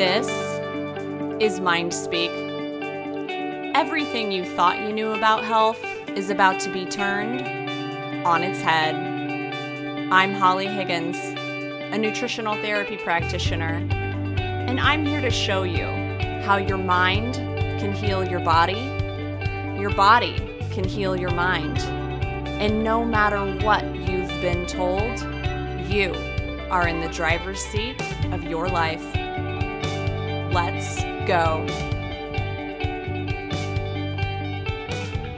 This is Mind Speak. Everything you thought you knew about health is about to be turned on its head. I'm Holly Higgins, a nutritional therapy practitioner, and I'm here to show you how your mind can heal your body, your body can heal your mind. And no matter what you've been told, you are in the driver's seat of your life. Let's go.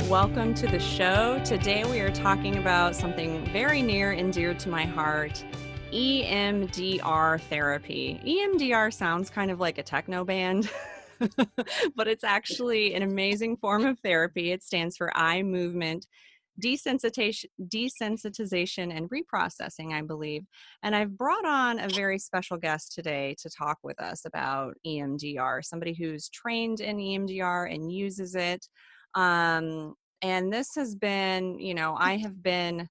Welcome to the show. Today we are talking about something very near and dear to my heart EMDR therapy. EMDR sounds kind of like a techno band. but it's actually an amazing form of therapy. It stands for eye movement desensitization, desensitization and reprocessing, I believe. And I've brought on a very special guest today to talk with us about EMDR, somebody who's trained in EMDR and uses it. Um, and this has been, you know, I have been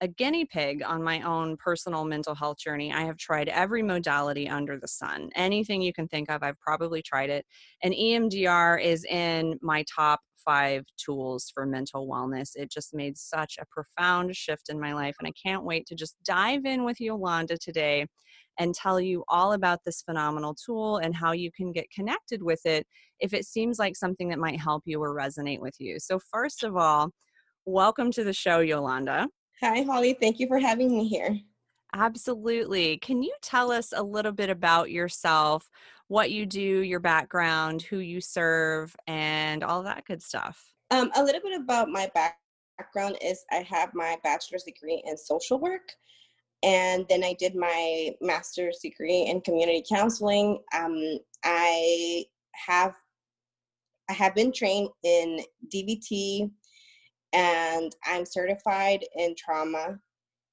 a guinea pig on my own personal mental health journey. I have tried every modality under the sun. Anything you can think of, I've probably tried it. And EMDR is in my top five tools for mental wellness. It just made such a profound shift in my life. And I can't wait to just dive in with Yolanda today and tell you all about this phenomenal tool and how you can get connected with it if it seems like something that might help you or resonate with you. So, first of all, welcome to the show, Yolanda. Hi, Holly. Thank you for having me here. Absolutely. Can you tell us a little bit about yourself? what you do, your background, who you serve, and all that good stuff. Um, a little bit about my background is I have my bachelor's degree in social work, and then I did my master's degree in community counseling. Um, I have I have been trained in DBT, and I'm certified in trauma,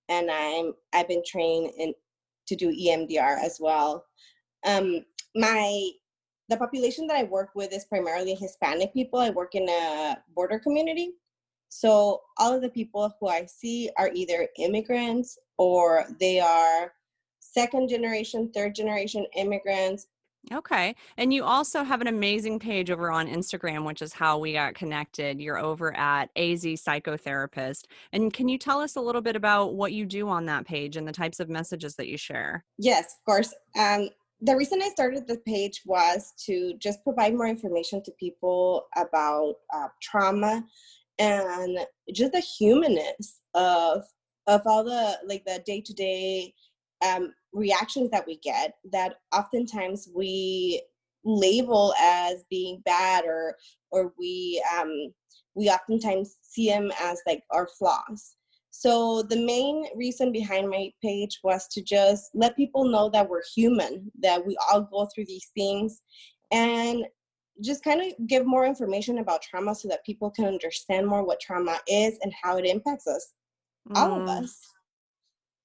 and I'm I've been trained in to do EMDR as well. Um, my the population that I work with is primarily Hispanic people. I work in a border community. So all of the people who I see are either immigrants or they are second generation, third generation immigrants. Okay. And you also have an amazing page over on Instagram, which is how we got connected. You're over at AZ Psychotherapist. And can you tell us a little bit about what you do on that page and the types of messages that you share? Yes, of course. Um, the reason I started the page was to just provide more information to people about uh, trauma and just the humanness of of all the like the day to day reactions that we get that oftentimes we label as being bad or or we um we oftentimes see them as like our flaws so the main reason behind my page was to just let people know that we're human, that we all go through these things, and just kind of give more information about trauma so that people can understand more what trauma is and how it impacts us, mm. all of mm. us.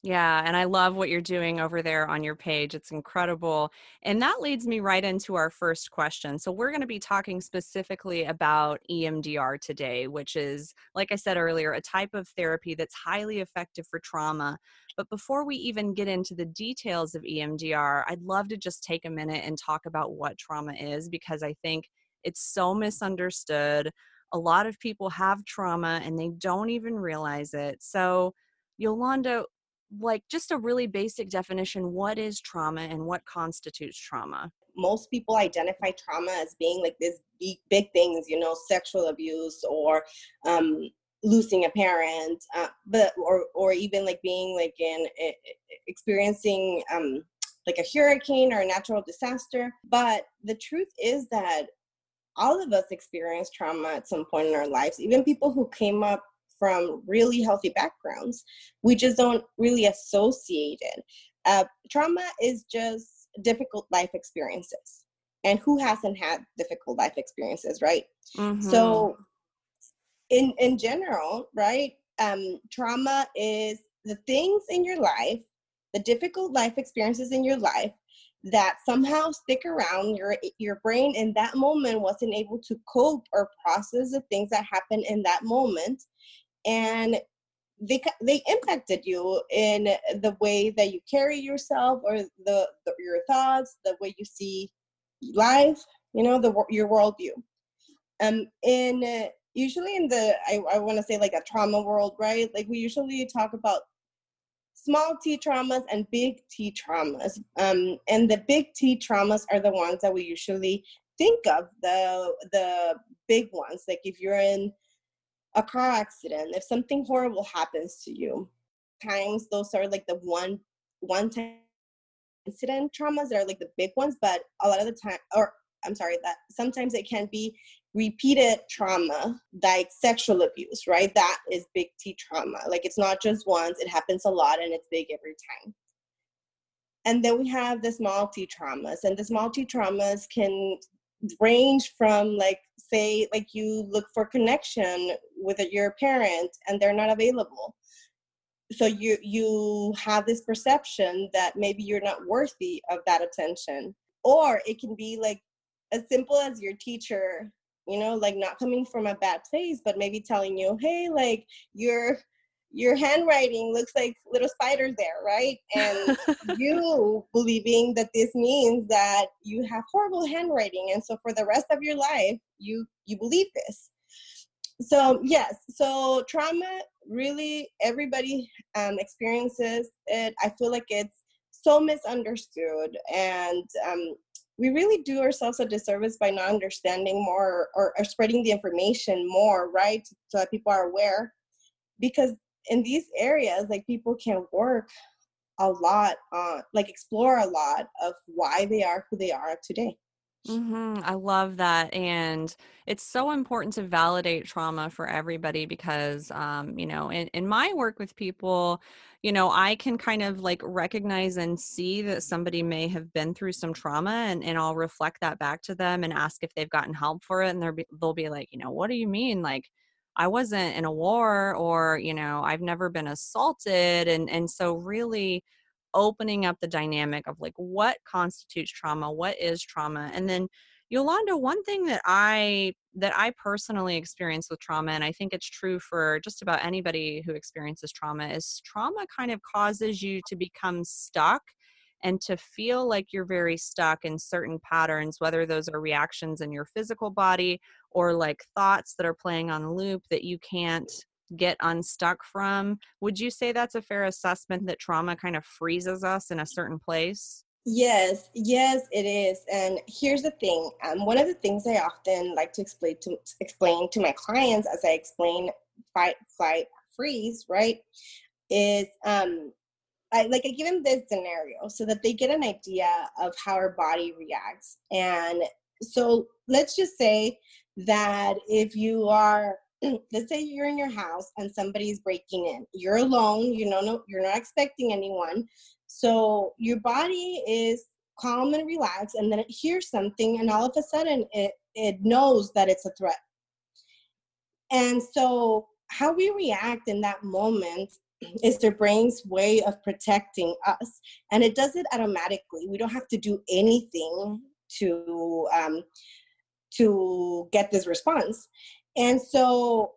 Yeah, and I love what you're doing over there on your page. It's incredible. And that leads me right into our first question. So, we're going to be talking specifically about EMDR today, which is, like I said earlier, a type of therapy that's highly effective for trauma. But before we even get into the details of EMDR, I'd love to just take a minute and talk about what trauma is because I think it's so misunderstood. A lot of people have trauma and they don't even realize it. So, Yolanda, like just a really basic definition what is trauma and what constitutes trauma? Most people identify trauma as being like this big, big things you know sexual abuse or um, losing a parent uh, but or or even like being like in experiencing um, like a hurricane or a natural disaster. But the truth is that all of us experience trauma at some point in our lives. Even people who came up from really healthy backgrounds. We just don't really associate it. Uh, trauma is just difficult life experiences. And who hasn't had difficult life experiences, right? Mm-hmm. So, in in general, right? Um, trauma is the things in your life, the difficult life experiences in your life that somehow stick around your your brain in that moment wasn't able to cope or process the things that happened in that moment and they they impacted you in the way that you carry yourself or the, the, your thoughts the way you see life you know the your worldview. Um in uh, usually in the i, I want to say like a trauma world right? Like we usually talk about small t traumas and big t traumas. Um and the big t traumas are the ones that we usually think of the the big ones. Like if you're in a car accident if something horrible happens to you times those are like the one one time incident traumas that are like the big ones but a lot of the time or i'm sorry that sometimes it can be repeated trauma like sexual abuse right? That is big t trauma. Like it's not just once it happens a lot and it's big every time. And then we have the small t traumas and the small t traumas can range from like say like you look for connection with your parent and they're not available. So you you have this perception that maybe you're not worthy of that attention. Or it can be like as simple as your teacher you know like not coming from a bad place but maybe telling you hey like your your handwriting looks like little spiders there right? And you believing that this means that you have horrible handwriting and so for the rest of your life you you believe this. So yes so trauma really everybody um, experiences it. I feel like it's so misunderstood and um, we really do ourselves a disservice by not understanding more or, or spreading the information more right so that people are aware. Because in these areas like people can work a lot on like explore a lot of why they are who they are today Mm-hmm. I love that. And it's so important to validate trauma for everybody because, um, you know, in, in my work with people, you know, I can kind of like recognize and see that somebody may have been through some trauma and, and I'll reflect that back to them and ask if they've gotten help for it. And they'll be, they'll be like, you know, what do you mean? Like, I wasn't in a war or, you know, I've never been assaulted. And, and so really, opening up the dynamic of like what constitutes trauma, what is trauma, and then Yolanda, one thing that I that I personally experience with trauma, and I think it's true for just about anybody who experiences trauma, is trauma kind of causes you to become stuck and to feel like you're very stuck in certain patterns, whether those are reactions in your physical body or like thoughts that are playing on loop that you can't get unstuck from. Would you say that's a fair assessment that trauma kind of freezes us in a certain place? Yes, yes, it is. And here's the thing: um, one of the things I often like to explain to explain to my clients, as I explain fight, flight, freeze, right, is um, I like I give them this scenario so that they get an idea of how our body reacts. And so let's just say that if you are let's say you're in your house and somebody's breaking in you're alone you know no you're not expecting anyone. So your body is calm and relaxed and then it hears something and all of a sudden it it knows that it's a threat. And so how we react in that moment is their brain's way of protecting us and it does it automatically. We don't have to do anything to um, to get this response. And so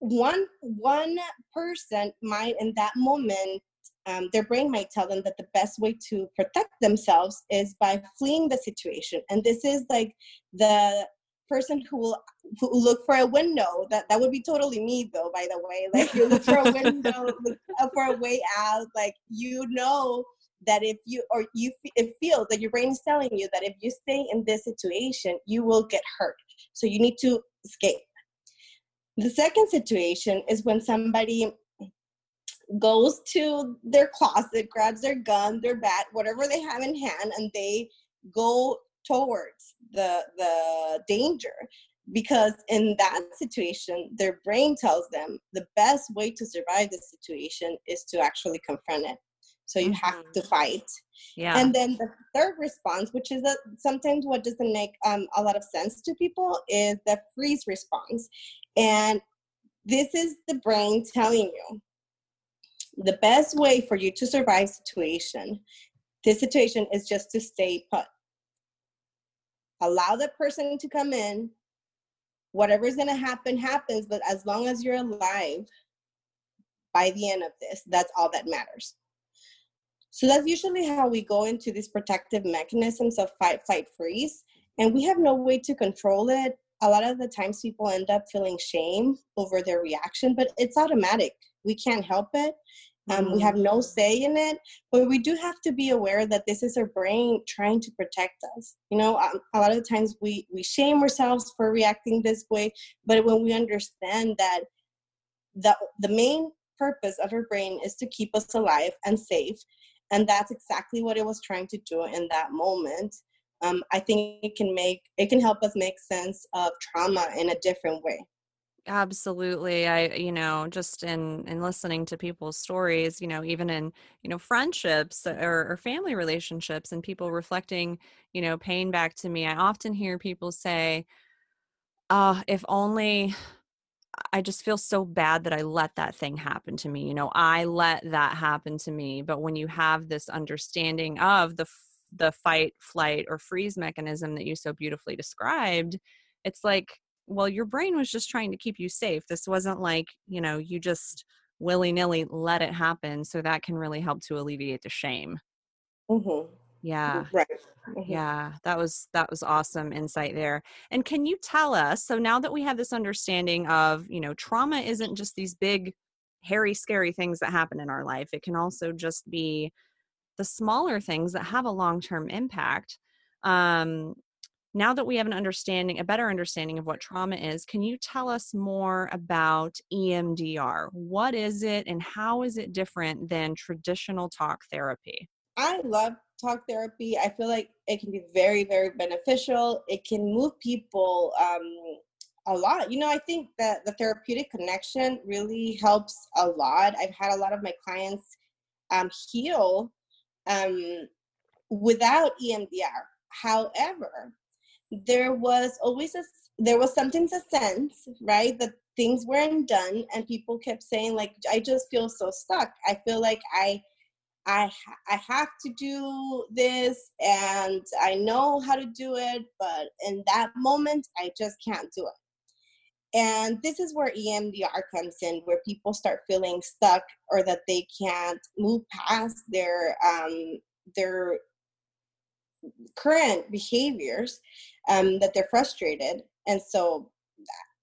one one person might in that moment um, their brain might tell them that the best way to protect themselves is by fleeing the situation. And this is like the person who will who look for a window. That that would be totally me though by the way. Like you look for a window look for a way out. Like you know that if you or you it feels that your brain is telling you that if you stay in this situation you will get hurt. So you need to escape. The second situation is when somebody goes to their closet, grabs their gun, their bat, whatever they have in hand, and they go towards the the danger. Because in that situation their brain tells them the best way to survive the situation is to actually confront it so you mm-hmm. have to mm-hmm. fight. Yeah. And then the third response which is a, sometimes what doesn't make um, a lot of sense to people is the freeze response. And this is the brain telling you the best way for you to survive situation this situation is just to stay put. Allow the person to come in. Whatever's going to happen happens but as long as you're alive by the end of this that's all that matters so that's usually how we go into these protective mechanisms of fight flight freeze and we have no way to control it. A lot of the times people end up feeling shame over their reaction but it's automatic. We can't help it. Um, mm-hmm. we have no say in it but we do have to be aware that this is our brain trying to protect us. You know um, a lot of the times we we shame ourselves for reacting this way but when we understand that the the main purpose of our brain is to keep us alive and safe and that's exactly what it was trying to do in that moment. Um, i think it can make it can help us make sense of trauma in a different way. Absolutely i you know just in in listening to people's stories you know even in you know friendships or, or family relationships and people reflecting you know pain back to me i often hear people say uh if only I just feel so bad that I let that thing happen to me. You know, I let that happen to me. But when you have this understanding of the the fight, flight, or freeze mechanism that you so beautifully described, it's like, well, your brain was just trying to keep you safe. This wasn't like, you know, you just willy nilly let it happen. So that can really help to alleviate the shame. Mm-hmm. Yeah. Right. Mm-hmm. Yeah, that was that was awesome insight there. And can you tell us so now that we have this understanding of, you know, trauma isn't just these big hairy scary things that happen in our life. It can also just be the smaller things that have a long-term impact. Um now that we have an understanding, a better understanding of what trauma is, can you tell us more about EMDR? What is it and how is it different than traditional talk therapy? I love talk therapy. I feel like it can be very, very beneficial. It can move people um, a lot. You know, I think that the therapeutic connection really helps a lot. I've had a lot of my clients um, heal um, without EMDR. However, there was always a there was something to sense, right? That things weren't done, and people kept saying like, "I just feel so stuck. I feel like I." I I have to do this and I know how to do it, but in that moment I just can't do it. And this is where EMDR comes in, where people start feeling stuck or that they can't move past their um, their current behaviors, um, that they're frustrated, and so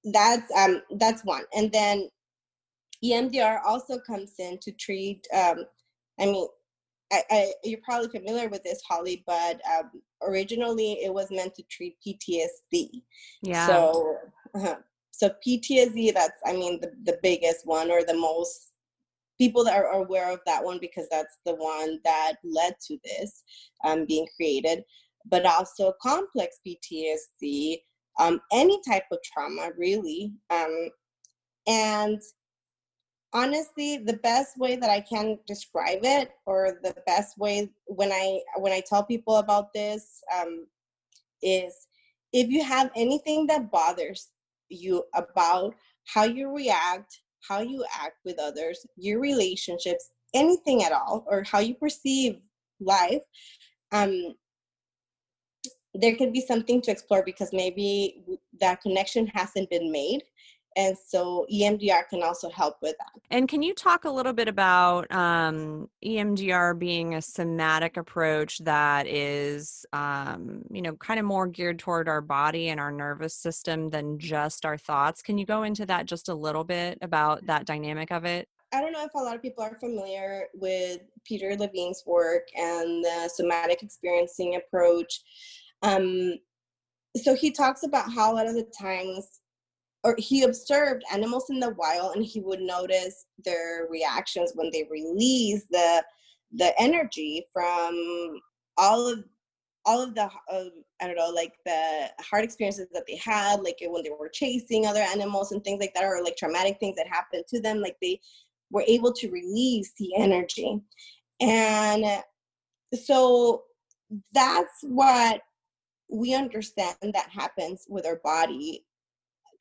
that's um, that's one. And then EMDR also comes in to treat um, I mean, I, I, you're probably familiar with this, Holly, but um, originally it was meant to treat PTSD. Yeah. So, uh, so PTSD, that's, I mean, the, the biggest one or the most people that are aware of that one because that's the one that led to this um, being created, but also complex PTSD, um, any type of trauma, really. Um, and honestly the best way that i can describe it or the best way when i when i tell people about this um, is if you have anything that bothers you about how you react how you act with others your relationships anything at all or how you perceive life um, there could be something to explore because maybe that connection hasn't been made and so EMDR can also help with that. And can you talk a little bit about um, EMDR being a somatic approach that is, um, you know, kind of more geared toward our body and our nervous system than just our thoughts? Can you go into that just a little bit about that dynamic of it? I don't know if a lot of people are familiar with Peter Levine's work and the somatic experiencing approach. Um, so he talks about how a lot of the times or he observed animals in the wild and he would notice their reactions when they release the the energy from all of all of the uh, I don't know, like the hard experiences that they had, like when they were chasing other animals and things like that, or like traumatic things that happened to them, like they were able to release the energy. And so that's what we understand that happens with our body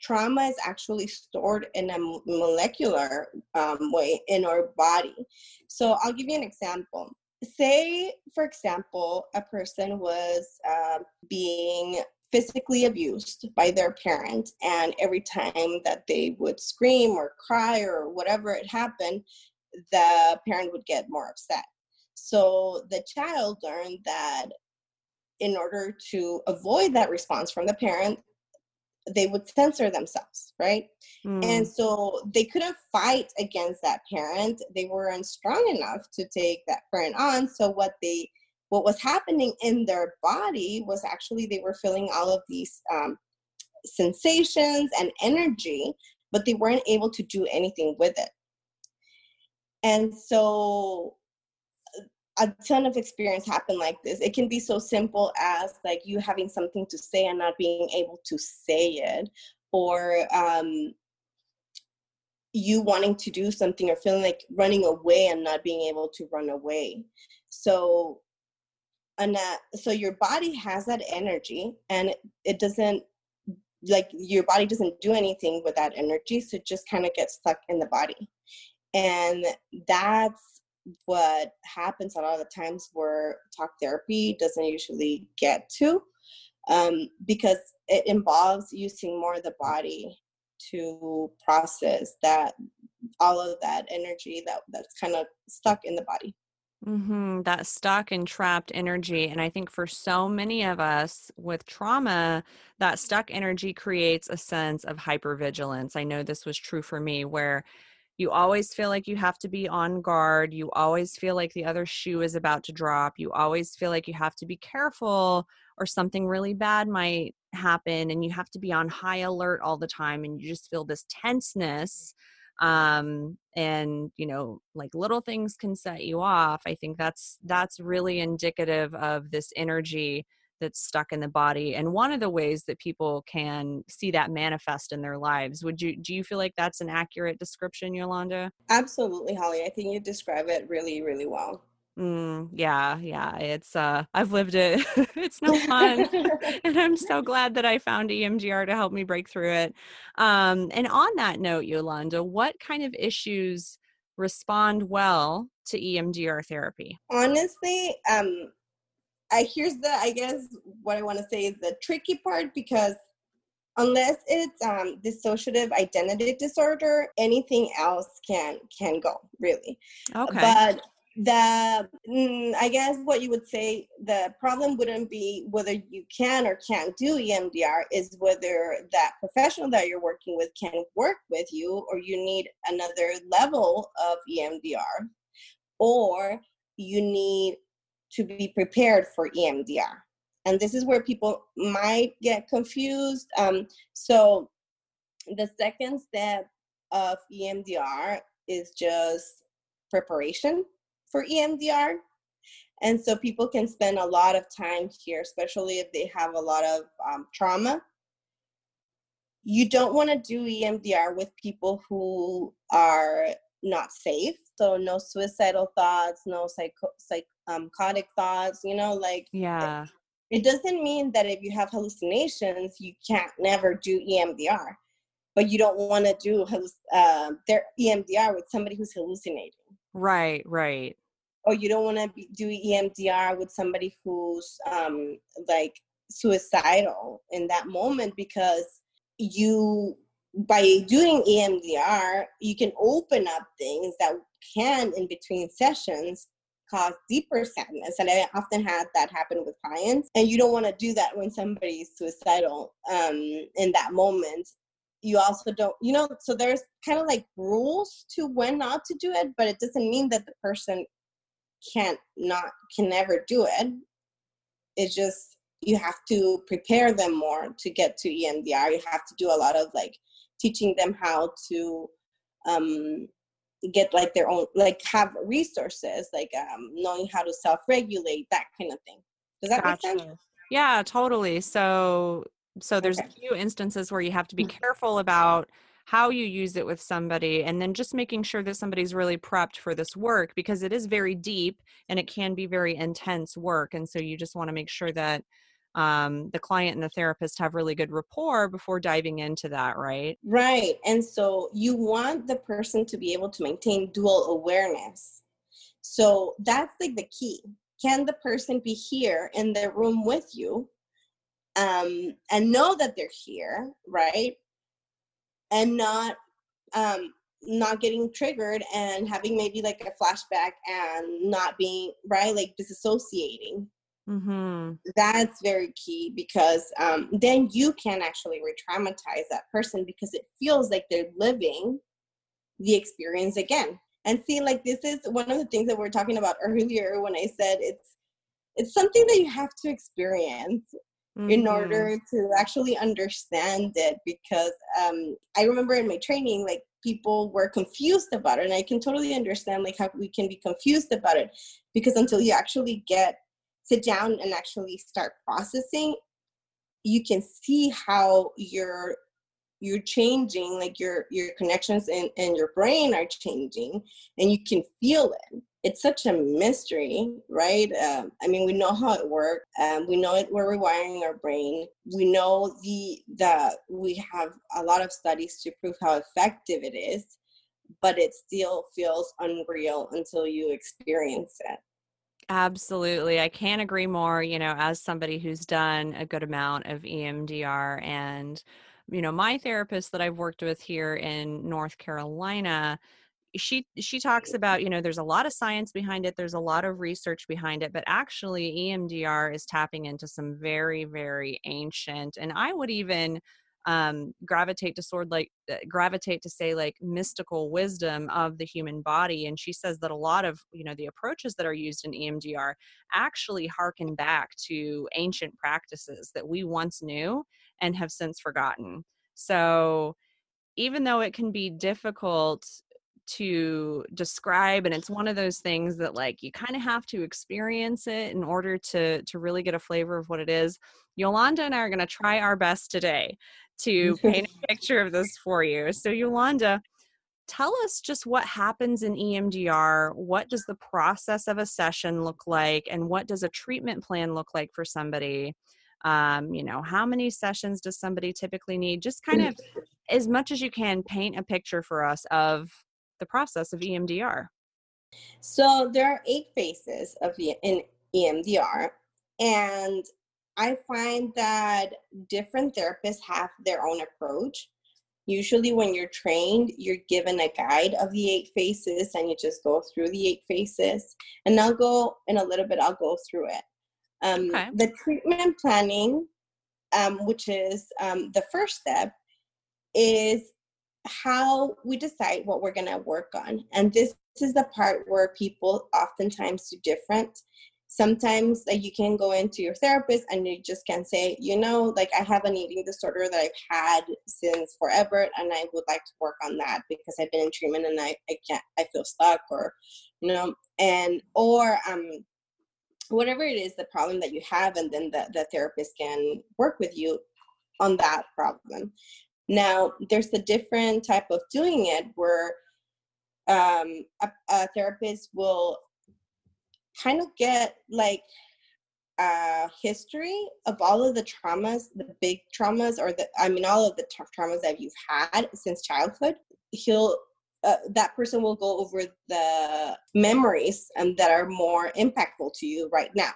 trauma is actually stored in a molecular um, way in our body. So I'll give you an example. Say, for example, a person was uh, being physically abused by their parent, and every time that they would scream or cry or whatever it happened, the parent would get more upset. So the child learned that in order to avoid that response from the parent, they would censor themselves, right? Mm. And so they couldn't fight against that parent. They weren't strong enough to take that parent on. So what they what was happening in their body was actually they were feeling all of these um, sensations and energy, but they weren't able to do anything with it. And so a ton of experience happen like this. It can be so simple as like you having something to say and not being able to say it, or um, you wanting to do something or feeling like running away and not being able to run away. So, and that, so your body has that energy, and it, it doesn't like your body doesn't do anything with that energy, so it just kind of gets stuck in the body, and that's what happens a lot of times where talk therapy doesn't usually get to um, because it involves using more of the body to process that all of that energy that that's kind of stuck in the body mm-hmm. that stuck and trapped energy and i think for so many of us with trauma that stuck energy creates a sense of hypervigilance i know this was true for me where you always feel like you have to be on guard. You always feel like the other shoe is about to drop. You always feel like you have to be careful or something really bad might happen and you have to be on high alert all the time and you just feel this tenseness um and you know like little things can set you off i think that's that's really indicative of this energy that's stuck in the body and one of the ways that people can see that manifest in their lives would you do you feel like that's an accurate description yolanda absolutely holly i think you describe it really really well Mm, yeah, yeah. It's uh I've lived it. it's no fun. and I'm so glad that I found EMDR to help me break through it. Um and on that note, Yolanda, what kind of issues respond well to EMDR therapy? Honestly, um I here's the I guess what I want to say is the tricky part because unless it's um, dissociative identity disorder, anything else can can go really. Okay. But the mm, I guess what you would say the problem wouldn't be whether you can or can't do EMDR is whether that professional that you're working with can work with you or you need another level of EMDR or you need to be prepared for EMDR. And this is where people might get confused. Um, so, the second step of EMDR is just preparation for EMDR. And so people can spend a lot of time here, especially if they have a lot of um, trauma. You don't want to do EMDR with people who are not safe. So no suicidal thoughts, no psycho, psychotic thoughts. You know, like yeah. It, it doesn't mean that if you have hallucinations, you can't never do EMDR, but you don't want to do uh, their EMDR with somebody who's hallucinating. Right, right. Or you don't want to do EMDR with somebody who's um, like suicidal in that moment because you by doing EMDR, you can open up things that can, in between sessions, cause deeper sadness. And I often had that happen with clients. And you don't want to do that when somebody's suicidal um, in that moment. You also don't, you know, so there's kind of like rules to when not to do it, but it doesn't mean that the person can't not, can never do it. It's just, you have to prepare them more to get to EMDR. You have to do a lot of like teaching them how to um, get like their own like have resources like um, knowing how to self-regulate that kind of thing does that gotcha. make sense yeah totally so so there's okay. a few instances where you have to be mm. careful about how you use it with somebody and then just making sure that somebody's really prepped for this work because it is very deep and it can be very intense work and so you just want to make sure that um, the client and the therapist have really good rapport before diving into that, right? Right. And so you want the person to be able to maintain dual awareness. So that's like the key. Can the person be here in the room with you um, and know that they're here, right? And not um, not getting triggered and having maybe like a flashback and not being right, like disassociating Mm-hmm. That's very key because um, then you can actually re traumatize that person because it feels like they're living the experience again. And see, like, this is one of the things that we are talking about earlier when I said it's it's something that you have to experience mm-hmm. in order to actually understand it because um, i remember in my training like people were confused about it and i can totally understand like how we can be confused about it because until you actually get sit down and actually start processing you can see how you're you're changing like your your connections and in your brain are changing and you can feel it. It's such a mystery right? Um, i mean we know how it works um, we know it we're rewiring our brain. We know the that we have a lot of studies to prove how effective it is but it still feels unreal until you experience it Absolutely. I can't agree more. You know, as somebody who's done a good amount of EMDR and you know, my therapist that I've worked with here in North Carolina, she she talks about you know there's a lot of science behind it there's a lot of research behind it but actually emdr is tapping into some very very ancient and i would even um, gravitate to sort like uh, gravitate to say like mystical wisdom of the human body and she says that a lot of you know the approaches that are used in emdr actually harken back to ancient practices that we once knew and have since forgotten. So even though it can be difficult to describe and it's one of those things that like you kind of have to experience it in order to to really get a flavor of what it is yolanda and i are going to try our best today to paint a picture of this for you. So yolanda tell us just what happens in emdr what does the process of a session look like and what does a treatment plan look like for somebody? Um, you know how many sessions does somebody typically need? Just kind of as much as you can paint a picture for us of the process of emdr so there are eight phases of in emdr and i find that different therapists have their own approach usually when you're trained you're given a guide of the eight phases and you just go through the eight phases and i'll go in a little bit i'll go through it um, okay. The treatment planning, um, which is um, the first step, is how we decide what we're going to work on. And this is the part where people oftentimes do different. Sometimes like you can go into your therapist and you just can say, you know, like I have an eating disorder that I've had since forever and I would like to work on that because I've been in treatment and I, I can't I feel stuck or you know and or um whatever it is the problem that you have and then the, the therapist can work with you on that problem. Now there's a different type of doing it where um, a, a therapist will kind of get like a history of all of the traumas the big traumas or the i mean all of the tough traumas that you've had since childhood he'll uh, that person will go over the memories um, that are more impactful to you right now.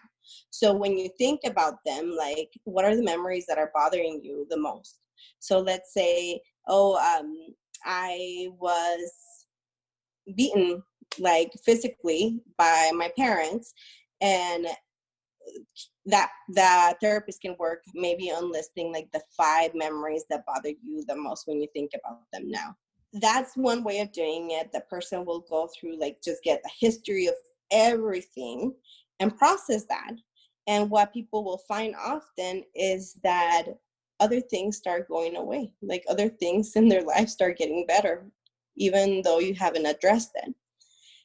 So when you think about them, like what are the memories that are bothering you the most? So let's say, oh, um, I was beaten like physically by my parents, and that that therapist can work maybe on listing like the five memories that bother you the most when you think about them now that's one way of doing it. The person will go through, like, just get a history of everything and process that. And what people will find often is that other things start going away, like other things in their life start getting better, even though you haven't addressed them.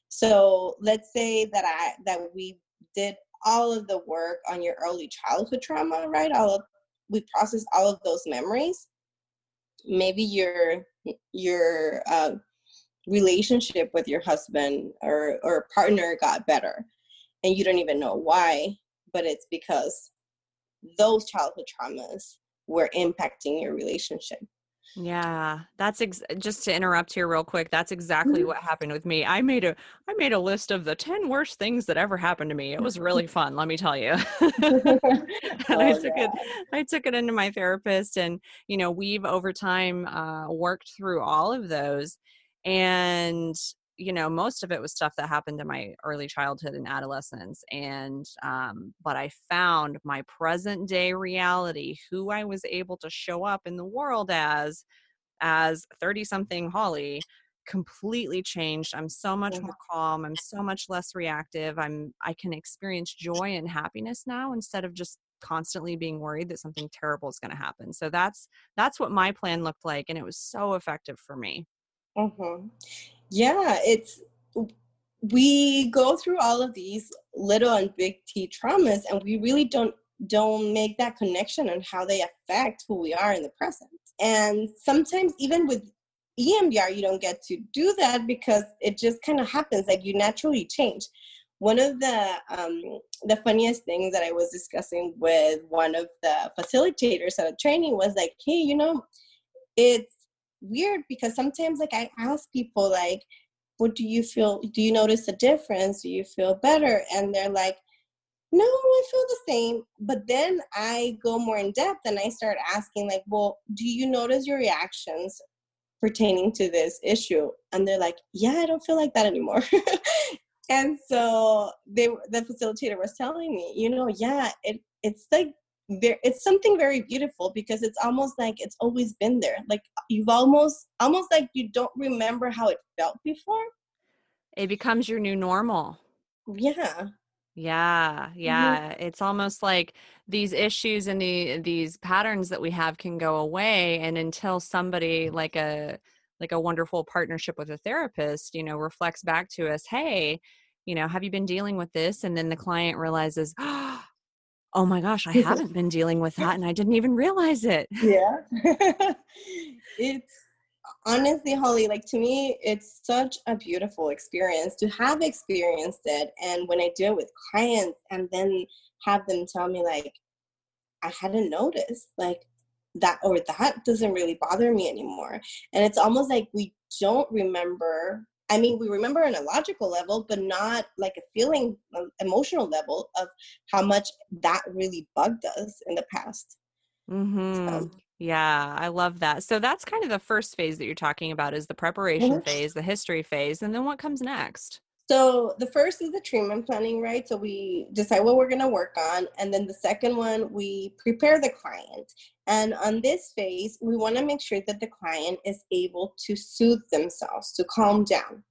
So let's say that I that we did all of the work on your early childhood trauma, right? All of we processed all of those memories. Maybe you're your uh, relationship with your husband or or partner got better and you don't even know why but it's because those childhood traumas were impacting your relationship yeah, that's ex- just to interrupt here real quick. That's exactly mm-hmm. what happened with me. I made a I made a list of the 10 worst things that ever happened to me. It was really fun, let me tell you. and oh, I took yeah. it I took it into my therapist and you know, we've over time uh, worked through all of those and you know most of it was stuff that happened in my early childhood and adolescence and um, but i found my present day reality who i was able to show up in the world as as 30 something holly completely changed. I'm so much more calm i'm so much less reactive i'm i can experience joy and happiness now instead of just constantly being worried that something terrible is going to happen. So that's that's what my plan looked like and it was so effective for me mm-hmm. yeah it's we go through all of these little and big t traumas and we really don't don't make that connection on how they affect who we are in the present and sometimes even with EMDR, you don't get to do that because it just kind of happens. Like you naturally change. One of the um, the funniest things that I was discussing with one of the facilitators at a training was like, hey, you know, it's weird because sometimes like I ask people like, what do you feel? Do you notice a difference? Do you feel better? And they're like, no, I feel the same. But then I go more in depth and I start asking, like, well, do you notice your reactions pertaining to this issue and they're like yeah i don't feel like that anymore and so they the facilitator was telling me you know yeah it it's like there it's something very beautiful because it's almost like it's always been there like you've almost almost like you don't remember how it felt before it becomes your new normal yeah yeah, Mm-hmm. yeah. It's almost like these issues and the these patterns that we have can go away and until somebody like a like a wonderful partnership with a therapist, you know, reflects back to us, "Hey, you know, have you been dealing with this?" And then the client realizes, "Oh Oh my gosh, I haven't been dealing with that and I didn't even realize it." yeah it's honestly holly like to me it's such a beautiful experience to have experienced it and when i do it with clients and then have them tell me like i hadn't noticed like that or that doesn't really bother me anymore and it's almost like we don't remember i mean we remember on a logical level but not like a feeling emotional level of how much that really bugged us in the past Mhm. so, Yeah, I love that. So that's kind of the first phase that you're talking about is the preparation Mhm. phase, the history phase, and then what comes next? So the first is the treatment planning, right? So we decide what we're going to work on. And then the second one, we prepare the client. And on this phase, we want to make sure that the client is able to soothe themselves, to calm down.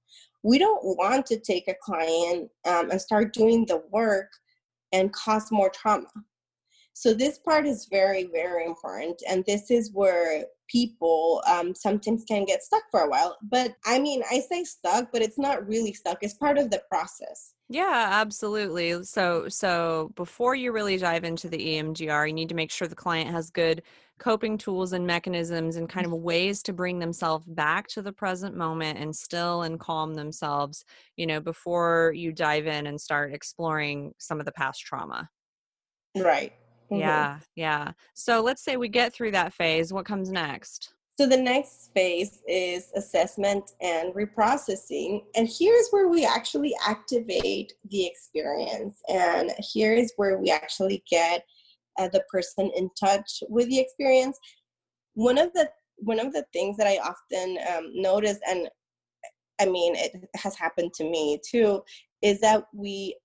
We don't want to take a client um, and start doing the work and cause more trauma. So this part is very, very important. And this is where people um, sometimes can get stuck for a while. But I mean, I say stuck, but it's not really stuck. It's part of the process. Yeah, absolutely. So so before you really dive into the EMDR, you need to make sure the client has good coping tools and mechanisms and kind of ways to bring themselves back to the present moment and still and calm themselves, you know, before you dive in and start exploring some of the past trauma. Right. Mhm. Yeah, yeah. So let's say we get through that phase. What comes next? So the next phase is assessment and reprocessing. And here's where we actually activate the experience. And here is where we actually get uh, the person in touch with the experience. One of the one of the things that I often um, notice, and I mean it has happened to me too, is that we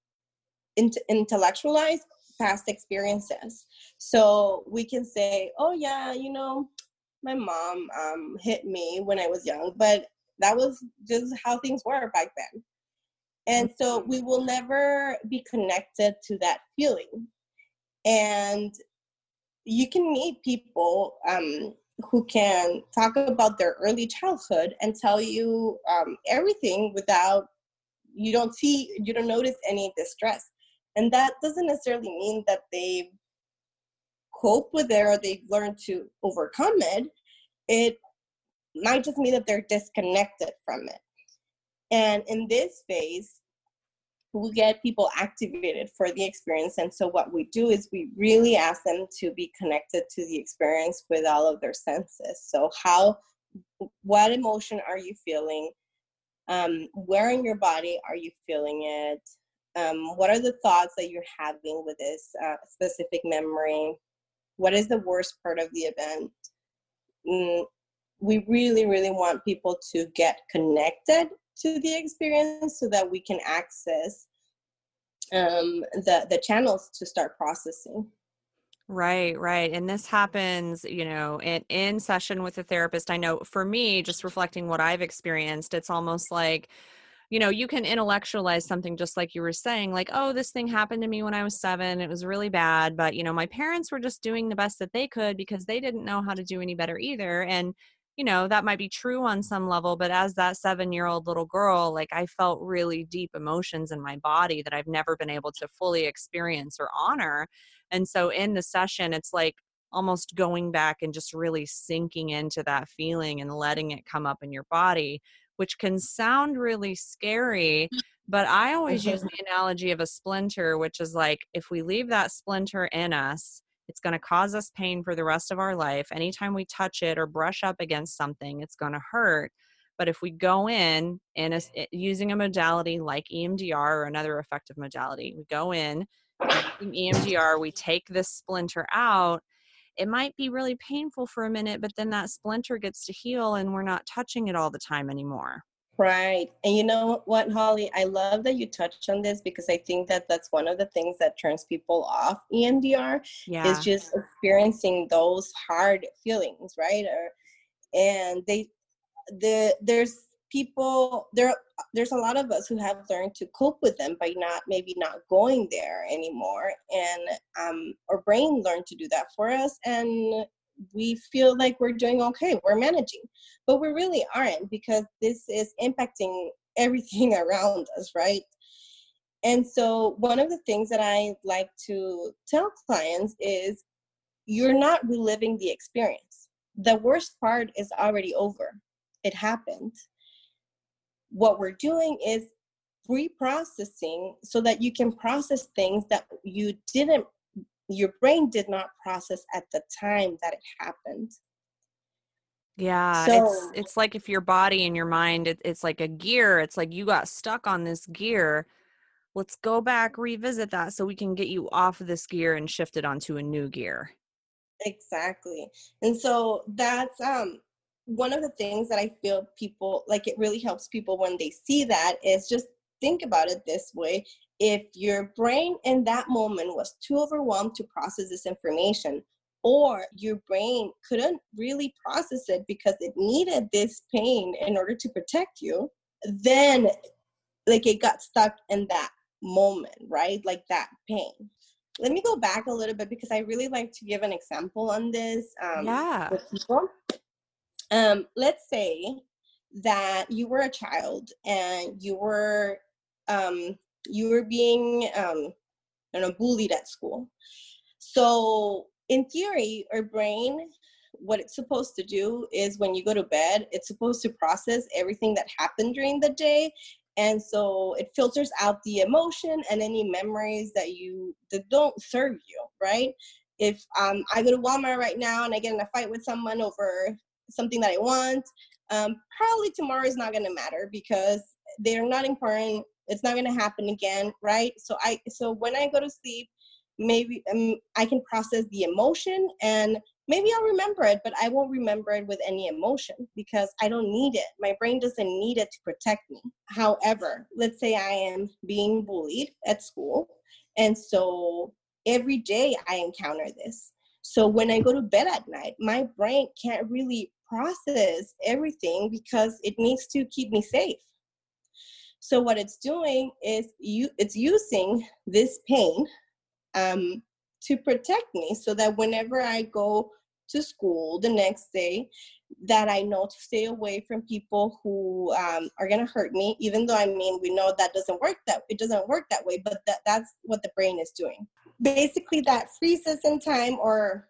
int- intellectualize past experiences. So we can say, "Oh yeah, you know, my mom um, hit me when I was young, but that was just how things were back then. And so we will never be connected to that feeling. And you can meet people um, who can talk about their early childhood and tell you um, everything without, you don't see, you don't notice any distress. And that doesn't necessarily mean that they've cope with it or they've learned to overcome it, it might just mean that they're disconnected from it. And in this phase, we get people activated for the experience. And so, what we do is we really ask them to be connected to the experience with all of their senses. So, how, what emotion are you feeling? Um, where in your body are you feeling it? Um, what are the thoughts that you're having with this uh, specific memory? What is the worst part of the event? Mm, we really, really want people to get connected to the experience so that we can access um, the the channels to start processing Right, right. And this happens, you know, in in session with a therapist. I know for me, just reflecting what I've experienced, it's almost like, you know, you can intellectualize something just like you were saying, like, oh, this thing happened to me when I was seven. It was really bad. But, you know, my parents were just doing the best that they could because they didn't know how to do any better either. And, you know, that might be true on some level. But as that seven year old little girl, like, I felt really deep emotions in my body that I've never been able to fully experience or honor. And so in the session, it's like, almost going back and just really sinking into that feeling and letting it come up in your body which can sound really scary. Mm. But I always use the analogy of a splinter, which is like if we leave that splinter in us, it's going to cause us pain for the rest of our life. Anytime we touch it or brush up against something, it's going to hurt. But if we go in in a, using a modality like EMDR or another effective modality, we go in EMDR, we take this splinter out. It might be really painful for a minute, but then that splinter gets to heal and we're not touching it all the time anymore. Right. And you know what, Holly? I love that you touched on this because I think that that's one of the things that turns people off EMDR yeah. is just experiencing those hard feelings, right? Or, and they, the, there's people there there's a lot of us who have learned to cope with them by not maybe not going there anymore. And um, our brain learned to do that for us and we feel like we're doing okay. We're managing. But we really aren't because this is impacting everything around us right? And so one of the things that i like to tell clients is you're not reliving the experience. The worst part is already over. It happened what we're doing is reprocessing so that you can process things that you didn't your brain did not process at the time that it happened. Yeah so, it's it's like if your body and your mind it, it's like a gear it's like you got stuck on this gear. Let's go back revisit that so we can get you off of this gear and shift it onto a new gear. Exactly. And so that's um one of the things that I feel people like it really helps people when they see that is just think about it this way. If your brain in that moment was too overwhelmed to process this information, or your brain couldn't really process it because it needed this pain in order to protect you, then like it got stuck in that moment, right? Like that pain. Let me go back a little bit because I really like to give an example on this. Um, yeah. With people um, let's say that you were a child and you were um, you were being um, you know bullied at school. So in theory, our brain, what it's supposed to do is when you go to bed, it's supposed to process everything that happened during the day and so it filters out the emotion and any memories that you that don't serve you right if um, i go to walmart right now and i get in a fight with someone over something that I want. Um, probably tomorrow is not going to matter because they're not important. It's not going to happen again, right? So I so when I go to sleep, maybe um, I can process the emotion and maybe I'll remember it, but I won't remember it with any emotion because I don't need it. My brain doesn't need it to protect me. However, let's say I am being bullied at school, and so every day I encounter this. So when I go to bed at night, my brain can't really process everything because it needs to keep me safe. So what it's doing is you it's using this pain um, to protect me so that whenever I go to school the next day, that I know to stay away from people who um, are gonna hurt me. Even though I mean we know that doesn't work that it doesn't work that way, but that that's what the brain is doing. Basically, that freezes in time, or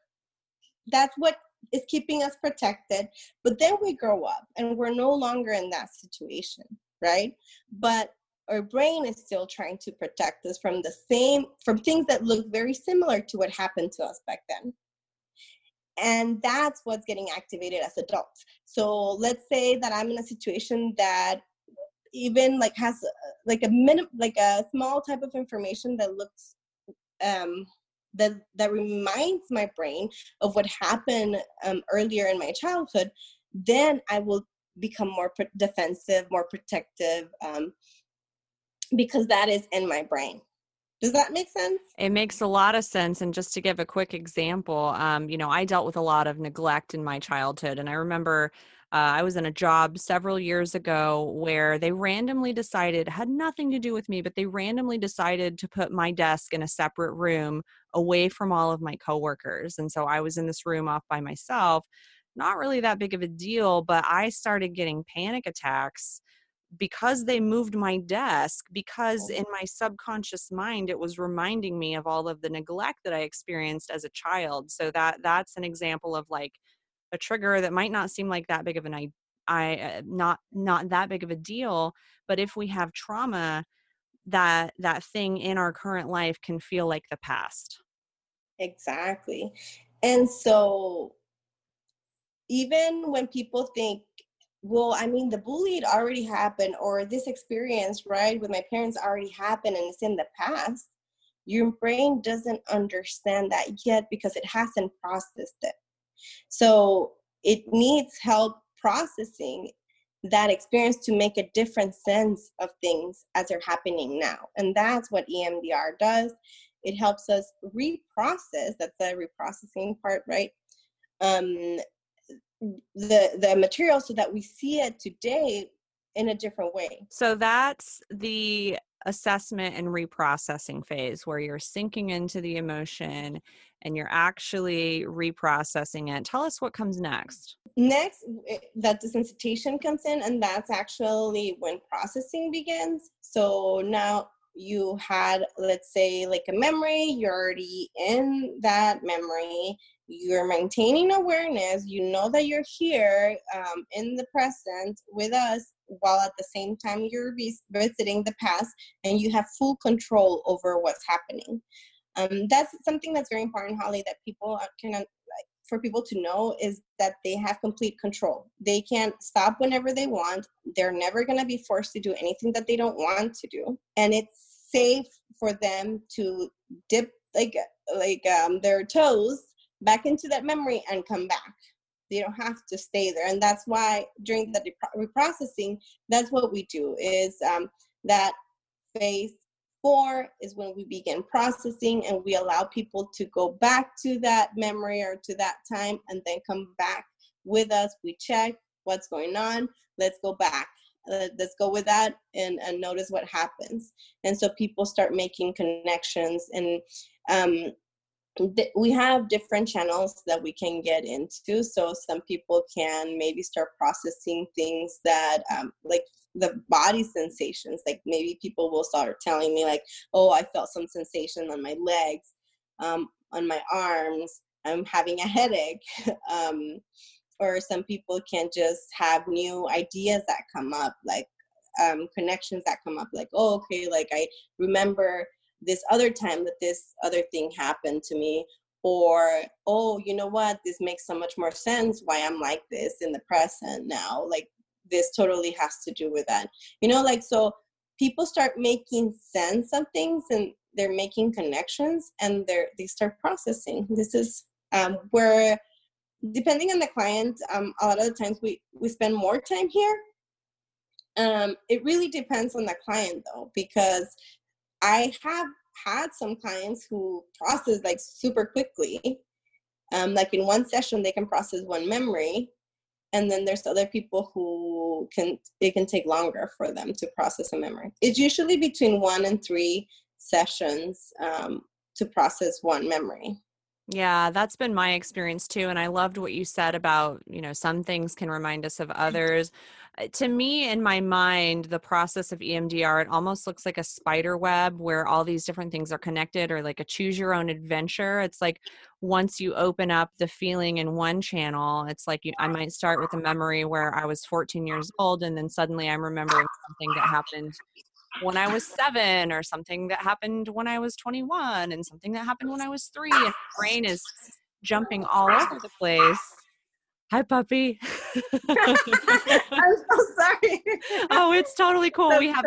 that's what is keeping us protected. But then we grow up and we're no longer in that situation, right? But our brain is still trying to protect us from the same from things that look very similar to what happened to us back then and that's what's getting activated as adults so let's say that i'm in a situation that even like has like a minimum like a small type of information that looks um that that reminds my brain of what happened um, earlier in my childhood then i will become more defensive more protective um, because that is in my brain does that make sense? It makes a lot of sense. And just to give a quick example, um, you know, I dealt with a lot of neglect in my childhood. And I remember uh, I was in a job several years ago where they randomly decided, had nothing to do with me, but they randomly decided to put my desk in a separate room away from all of my coworkers. And so I was in this room off by myself. Not really that big of a deal, but I started getting panic attacks because they moved my desk because in my subconscious mind it was reminding me of all of the neglect that i experienced as a child so that that's an example of like a trigger that might not seem like that big of an i i uh, not not that big of a deal but if we have trauma that that thing in our current life can feel like the past. Exactly and so even when people think well i mean the bullied already happened or this experience right with my parents already happened and it's in the past your brain doesn't understand that yet because it hasn't processed it so it needs help processing that experience to make a different sense of things as they're happening now and that's what emdr does it helps us reprocess that's the reprocessing part right um, the the material so that we see it today in a different way. So that's the assessment and reprocessing phase where you're sinking into the emotion and you're actually reprocessing it. Tell us what comes next. Next, that desensitization comes in, and that's actually when processing begins. So now you had, let's say, like a memory, you're already in that memory, you're maintaining awareness you know that you're here um, in the present with us while at the same time you're visiting the past and you have full control over what's happening um, that's something that's very important holly that people can like for people to know is that they have complete control they can stop whenever they want they're never going to be forced to do anything that they don't want to do and it's safe for them to dip like like um, their toes back into that memory and come back. They don't have to stay there. And that's why during the reprocessing, that's what we do is um, that phase four is when we begin processing and we allow people to go back to that memory or to that time and then come back with us. We check what's going on. Let's go back. Uh, let's go with that and, and notice what happens. And so people start making connections and um, we have different channels that we can get into so some people can maybe start processing things that um, like the body sensations like maybe people will start telling me like oh i felt some sensation on my legs um, on my arms i'm having a headache um, or some people can just have new ideas that come up like um, connections that come up like oh okay like i remember this other time that this other thing happened to me or oh you know what? This makes so much more sense why i'm like this in the present now like this totally has to do with that. You know like so people start making sense of things and they're making connections and they're they start processing. This is um, where depending on the client um, a lot of the times we we spend more time here. Um, it really depends on the client though because I have had some clients who process like super quickly. Um, like in one session, they can process one memory, and then there's other people who can it can take longer for them to process a memory. It's usually between one and three sessions um, to process one memory. Yeah, that's been my experience too. And I loved what you said about, you know, some things can remind us of others. Uh, to me in my mind the process of emdr it almost looks like a spider web where all these different things are connected or like a choose your own adventure. It's like once you open up the feeling in one channel it's like you, i might start with a memory where i was 14 years old and then suddenly i'm remembering something that happened when i was seven or something that happened when i was 21 and something that happened when i was three and my brain is jumping all over the place Hi, puppy. I'm so sorry. oh, it's totally cool. That's we have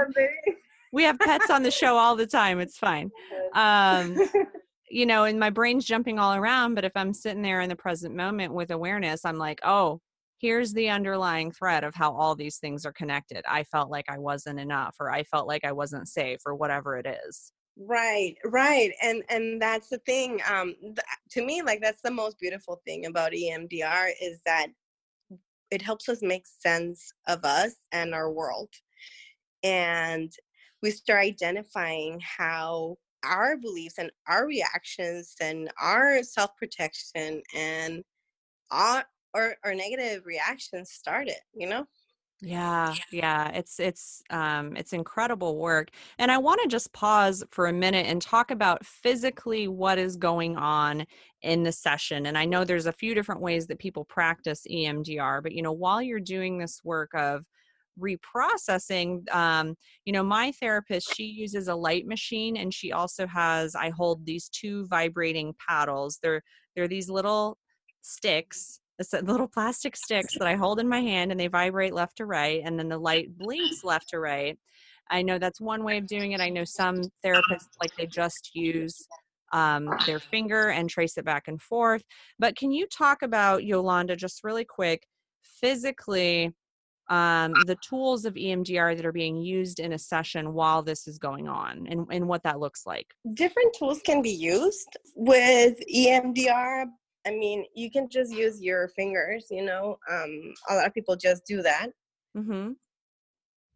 we have pets on the show all the time. It's fine. Um, you know, and my brain's jumping all around. But if I'm sitting there in the present moment with awareness, I'm like, oh, here's the underlying thread of how all these things are connected. I felt like I wasn't enough, or I felt like I wasn't safe, or whatever it is. Right, right, and and that's the thing. Um, th- to me, like that's the most beautiful thing about EMDR is that it helps us make sense of us and our world, and we start identifying how our beliefs and our reactions and our self protection and our or, or negative reactions started. You know. Yeah, yeah, it's it's um it's incredible work. And I want to just pause for a minute and talk about physically what is going on in the session. And I know there's a few different ways that people practice EMDR, but you know, while you're doing this work of reprocessing um you know my therapist she uses a light machine and she also has i hold these two vibrating paddles they're they're these little sticks little plastic sticks that I hold in my hand and they vibrate left to right, and then the light blinks left to right. I know that's one way of doing it. I know some therapists like they just use um, their finger and trace it back and forth. But can you talk about Yolanda just really quick, physically, um, the tools of EMDR that are being used in a session while this is going on, and, and what that looks like? Different tools can be used with EMDR, I mean, you can just use your fingers, you know. Um, a lot of people just do that. Mm-hmm.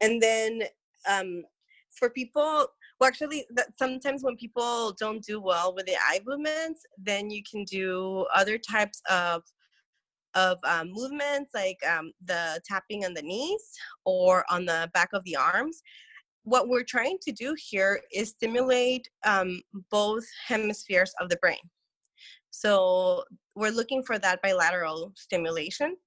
And then um, for people, well, actually, that sometimes when people don't do well with the eye movements, then you can do other types of of um, movements, like um, the tapping on the knees or on the back of the arms. What we're trying to do here is stimulate um, both hemispheres of the brain. So we're looking for that bilateral stimulation.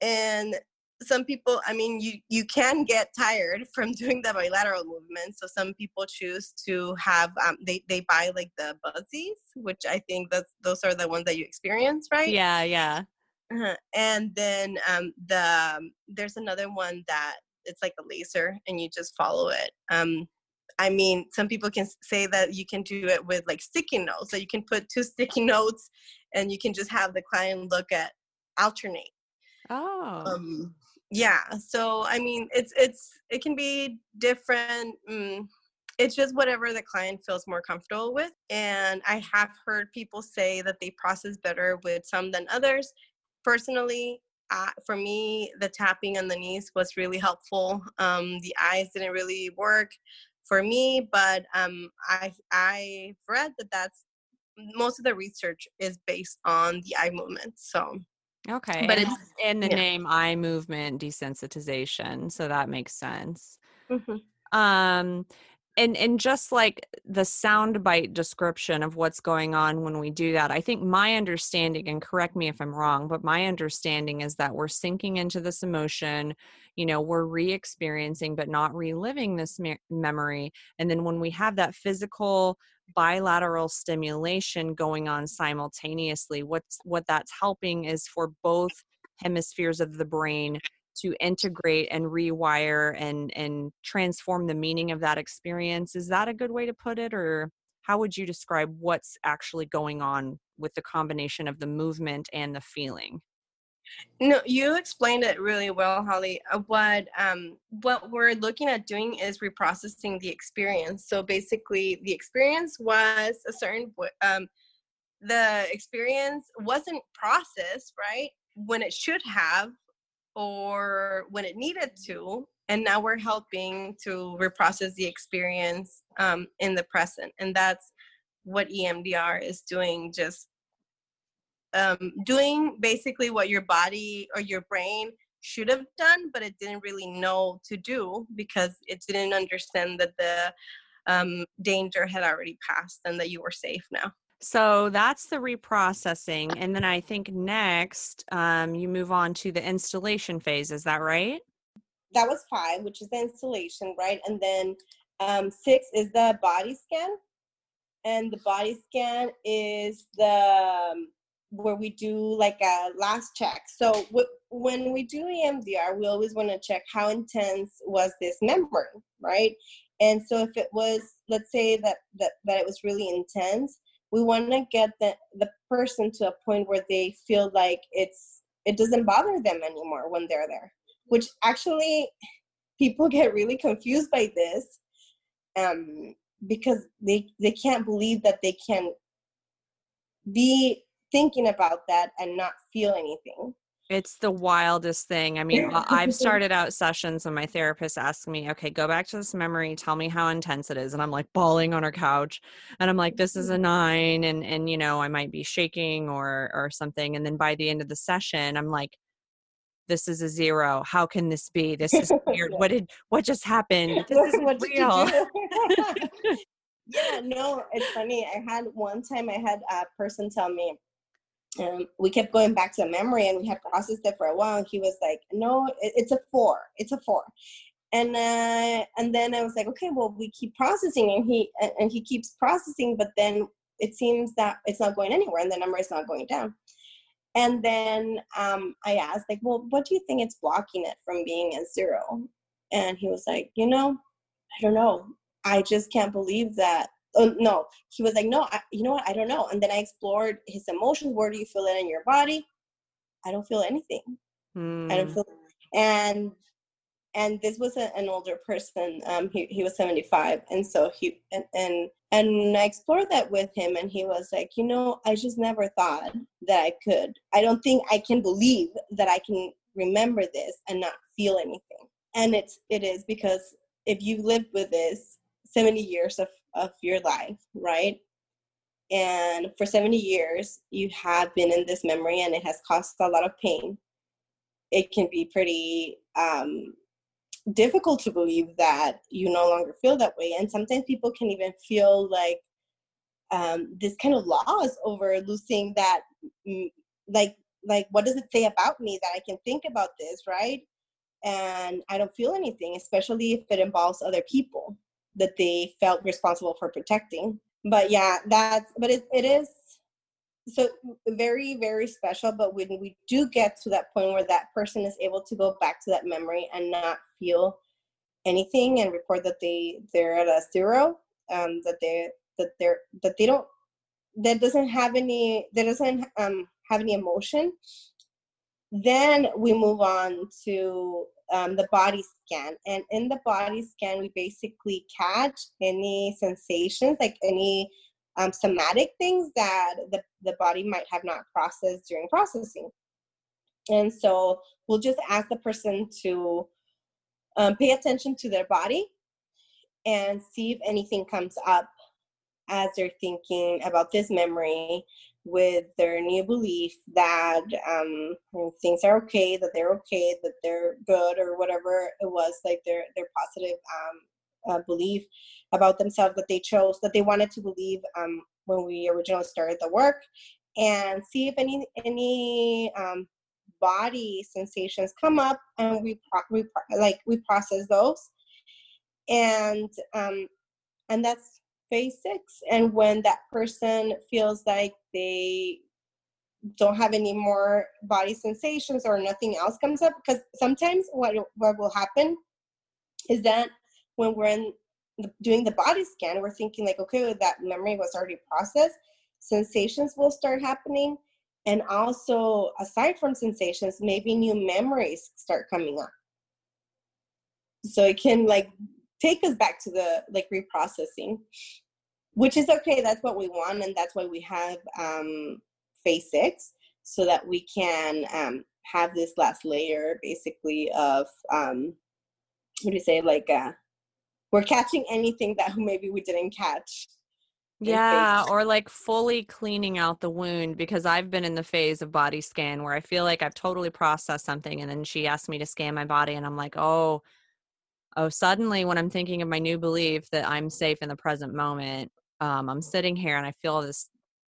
And some people, I mean, you, you can get tired from doing the bilateral movement. So some people choose to have, um, they, they buy like the buzzies, which I think that's, those are the ones that you experience, right? Yeah, yeah. Uh-huh. And then um, the, um, there's another one that it's like a laser and you just follow it. Um, I mean, some people can say that you can do it with like sticky notes. So you can put two sticky notes and you can just have the client look at alternate. Oh. Um, yeah. So I mean, it's it's it can be different. Mm, it's just whatever the client feels more comfortable with. And I have heard people say that they process better with some than others. Personally, uh, for me, the tapping on the knees was really helpful. Um, the eyes didn't really work for me, but um, I I read that that's most of the research is based on the eye movement. So okay, but it's in the yeah. name eye movement desensitization, so that makes sense. Mm-hmm. Um, and and just like the soundbite description of what's going on when we do that i think my understanding and correct me if i'm wrong but my understanding is that we're sinking into this emotion you know we're re-experiencing but not reliving this me- memory and then when we have that physical bilateral stimulation going on simultaneously what's what that's helping is for both hemispheres of the brain to integrate and rewire and and transform the meaning of that experience is that a good way to put it? Or how would you describe what's actually going on with the combination of the movement and the feeling? No you explained it really well holly. Uh, what um what we're looking at doing is reprocessing the experience. So basically the experience was a certain um the experience wasn't processed right when it should have or when it needed to and now we're helping to reprocess the experience um, in the present and that's what emdr is doing just um, doing basically what your body or your brain should have done but it didn't really know to do because it didn't understand that the um, danger had already passed and that you were safe now so that's the reprocessing. And then I think next um, you move on to the installation phase. Is that right? That was five, which is the installation, right? And then um, six is the body scan. And the body scan is the um, where we do like a last check. So when we do EMDR, we always want to check how intense was this memory, right? And so if it was, let's say that that, that it was really intense, we want to get the, the person to a point where they feel like it's it doesn't bother them anymore when they're there. Which actually people get really confused by this um, because they they can't believe that they can be thinking about that and not feel anything it's the wildest thing. I mean, I've started out sessions and my therapist asks me, okay, go back to this memory, tell me how intense it is. And I'm like bawling on her couch. And I'm like, this is a mm-hmm. nine. And and you know, I might be shaking or or something. And then by the end of the session, I'm like, this is a zero. How can this be? This is weird. What did what just happened? This is what real. yeah, no, it's funny. I had one time I had a person tell me, we kept going back to memory and we had processed it for a while. And he was like, no, it, it's a four. It's a four. And uh, and then I was like, okay, well, we keep processing, and he and he keeps processing, but then it seems that it's not going anywhere, and the number is not going down. And then um, I asked, like, well, what do you think it's blocking it from being a zero? And he was like, you know, I don't know. I just can't believe that oh, no. He was like no I, you know what? I don't know. And then i explored his emotions. Where do you feel it in your body? I don't feel anything. Mm. i don't hmm. feel and and this was a, an older person. Um he, he was 75 and so he and, and and i explored that with him and he was like you know i just never thought that i could. I don't think i can believe that i can remember this and not feel anything. And it's it is because if you lived with this 70 years of of your life, right? And for 70 years, you have been in this memory and it has caused a lot of pain. It can be pretty um, difficult to believe that you no longer feel that way. And sometimes people can even feel like um, this kind of loss over losing that, like, like what does it say about me that I can think about this, right? And I don't feel anything, especially if it involves other people that they felt responsible for protecting. But yeah, that's but it, it is so very very special but when we do get to that point where that person is able to go back to that memory and not feel anything and report that they they're at a zero um that they that they're that they don't that doesn't have any that doesn't um have any emotion then we move on to um, the body scan. And in the body scan, we basically catch any sensations, like any um, somatic things that the, the body might have not processed during processing. And so we'll just ask the person to um, pay attention to their body and see if anything comes up as they're thinking about this memory with their new belief that um, things are okay, that they're okay, that they're good, or whatever it was, like their their positive um, uh, belief about themselves that they chose, that they wanted to believe um, when we originally started the work, and see if any any um, body sensations come up, and we pro- we pro- like we process those, and um, and that's six. And when that person feels like they don't have any more body sensations or nothing else comes up, because sometimes what, what will happen is that when we're in the, doing the body scan, we're thinking like, okay, well, that memory was already processed. Sensations will start happening. And also, aside from sensations, maybe new memories start coming up. So it can like take us back to the like reprocessing which is okay that's what we want and that's why we have um, phase six so that we can um, have this last layer basically of um, what do you say like uh, we're catching anything that maybe we didn't catch yeah, or like fully cleaning out the wound because I've been in the phase of body scan where I feel like I've totally processed something and then she asked me to scan my body and I'm like, "Oh, oh, suddenly when I'm thinking of my new belief that I'm safe in the present moment, um, I'm sitting here and I feel this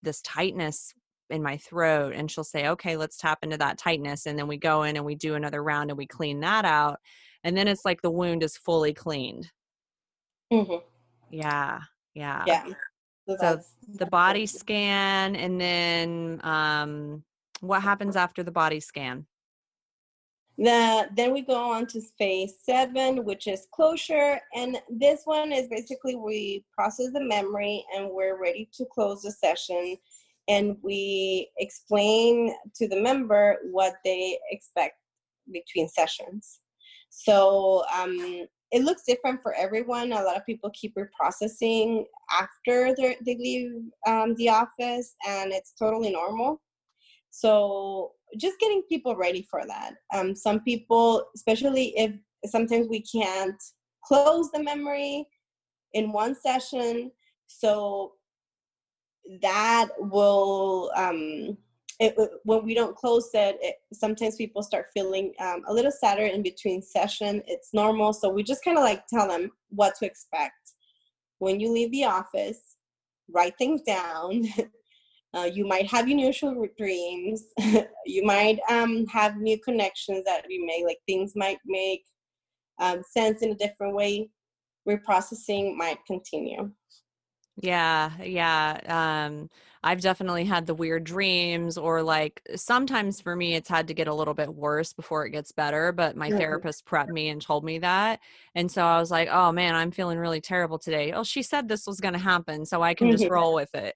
this tightness in my throat and she'll say okay let's tap into that tightness and then we go in and we do another round and we clean that out and then it's like the wound is fully cleaned. Mm-hmm. yeah yeah. Yeah. So, so the body scan and then um, what happens after the body scan the, then we go on to phase seven, which is closure. And this one is basically we process the memory and we're ready to close the session. and we explain to the member what they expect between sessions. So um, it looks different for everyone. A lot of people keep reprocessing after they leave um, the office, and it's totally normal. So just getting people ready for that. Um, some people, especially if sometimes we can't close the memory in one session, so that will um, it, when we don't close it, it, sometimes people start feeling um, a little sadder in between session. It's normal, so we just kind of like tell them what to expect when you leave the office. Write things down. uh, you might have unusual dreams. you might um, have new connections that you make. Like things might make um, sense in a different way. Reprocessing might continue. Yeah, yeah. Um, I've definitely had the weird dreams, or like sometimes for me, it's had to get a little bit worse before it gets better. But my therapist prepped me and told me that. And so I was like, oh man, I'm feeling really terrible today. Oh, she said this was going to happen. So I can just roll with it.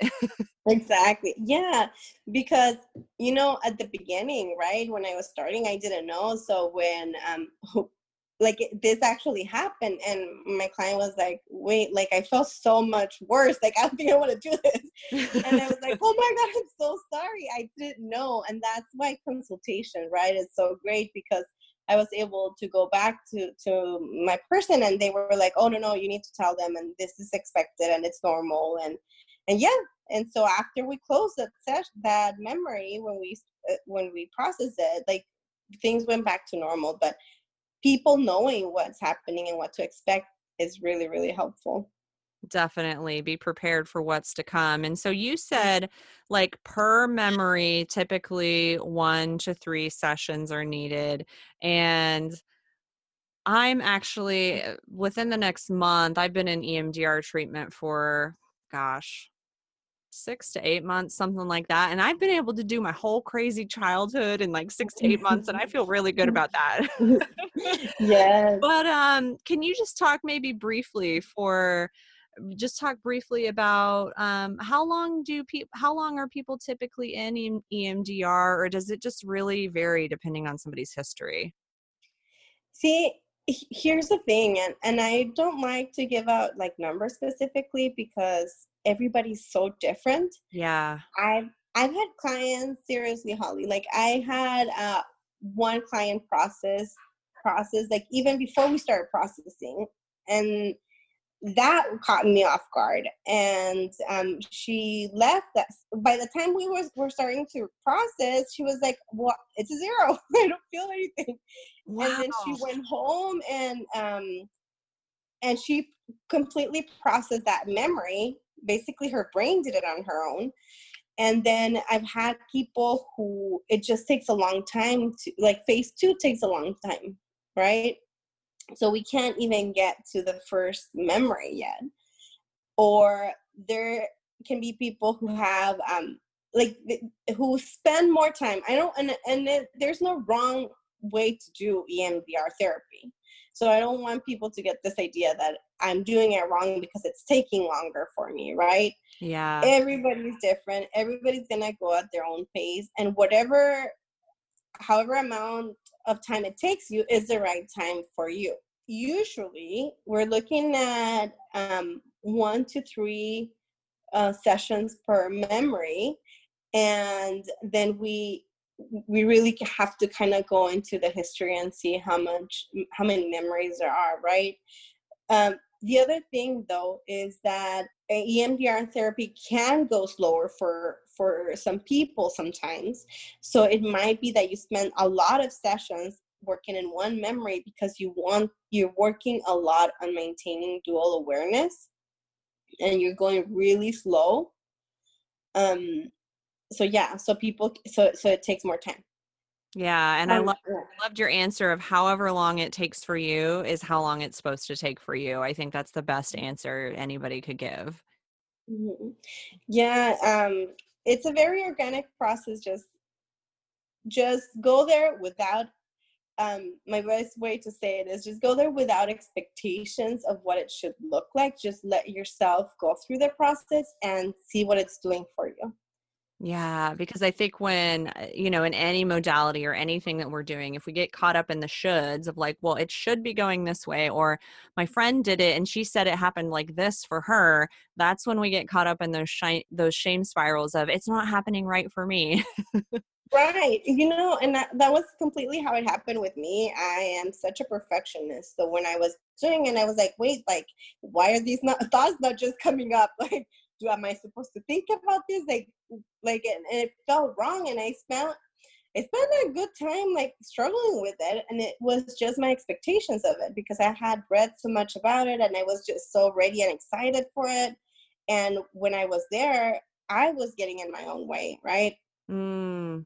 exactly. Yeah. Because, you know, at the beginning, right, when I was starting, I didn't know. So when, um, like this actually happened and my client was like wait like i felt so much worse like i don't think i want to do this. And i was like oh my god i'm so sorry i didn't know. And that's why consultation right is so great because i was able to go back to to my person and they were like oh no no you need to tell them and this is expected and it's normal and and yeah and so after we closed that that memory when we uh, when we processed it like things went back to normal but people knowing what's happening and what to expect is really really helpful. Definitely be prepared for what's to come and so you said like per memory typically one to three sessions are needed and i'm actually uh, within the next month i've been in emdr treatment for gosh six to eight months, something like that. And I've been able to do my whole crazy childhood in like six to eight months, and I feel really good about that. yes. But um, can you just talk maybe briefly for just talk briefly about um, how long do people how long are people typically in EMDR, or does it just really vary depending on somebody's history? See, here's the thing and, and i don't like to give out like numbers specifically because everybody's so different. Yeah. I've I've had clients seriously, Holly. Like I had uh, one client process process like even before we started processing, and that caught me off guard. And um, she left us. By the time we was were starting to process, she was like, "Well, It's a zero. I don't feel anything." Wow. And then she went home and um, and she completely processed that memory basically her brain did it on her own. And then i've had people who it just takes a long time to like phase two takes a long time right? So we can't even get to the first memory yet. Or there can be people who have um like who spend more time i don't and and it, there's no wrong way to do emdr therapy. So I don't want people to get this idea that I'm doing it wrong because it's taking longer for me, right? Yeah. Everybody's different. Everybody's going to go at their own pace. And whatever, however amount of time it takes you is the right time for you. Usually, we're looking at um, one to three uh, sessions per memory. And then we we really have to kind of go into the history and see how much how many memories there are right um, the other thing though is that emdr therapy can go slower for for some people sometimes. So it might be that you spend a lot of sessions working in one memory because you want you're working a lot on maintaining dual awareness and you're going really slow. Um so yeah so people so so it takes more time yeah and i love, loved your answer of however long it takes for you is how long it's supposed to take for you i think that's the best answer anybody could give mm-hmm. yeah um it's a very organic process just just go there without um, my best way to say it is just go there without expectations of what it should look like. Just let yourself go through the process and see what it's doing for you. Yeah, because I think when, uh, you know, in any modality or anything that we're doing, if we get caught up in the shoulds of like, well, it should be going this way, or my friend did it and she said it happened like this for her, that's when we get caught up in those those shame spirals of it's not happening right for me. right. You know, and that, that was completely how it happened with me. I am such a perfectionist. So when I was doing it, I was like, wait, like, why are these not, thoughts not just coming up? Like, do am I supposed to think about this? Like, like, and, and it felt wrong, and I spent I spent a good time like struggling with it, and it was just my expectations of it because I had read so much about it, and I was just so ready and excited for it. And when I was there, I was getting in my own way, right? Mm.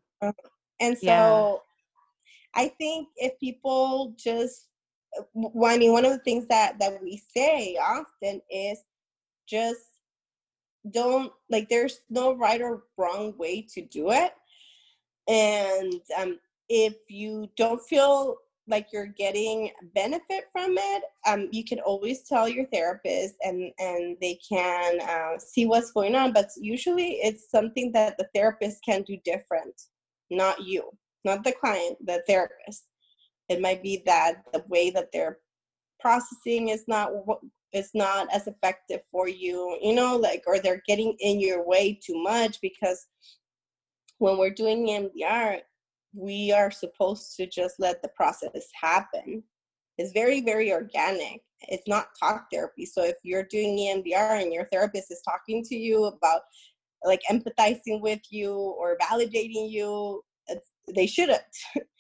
And so, yeah. I think if people just well, I mean, one of the things that that we say often is just don't like there's no right or wrong way to do it. And um, if you don't feel like you're getting benefit from it um, you can always tell your therapist and and they can uh, see what's going on but usually it's something that the therapist can do different not you not the client the therapist. It might be that the way that they're processing is not it's not as effective for you you know like or they're getting in your way too much because when we're doing EMDR we are supposed to just let the process happen. It's very very organic. It's not talk therapy. So if you're doing EMDR and your therapist is talking to you about like empathizing with you or validating you they shouldn't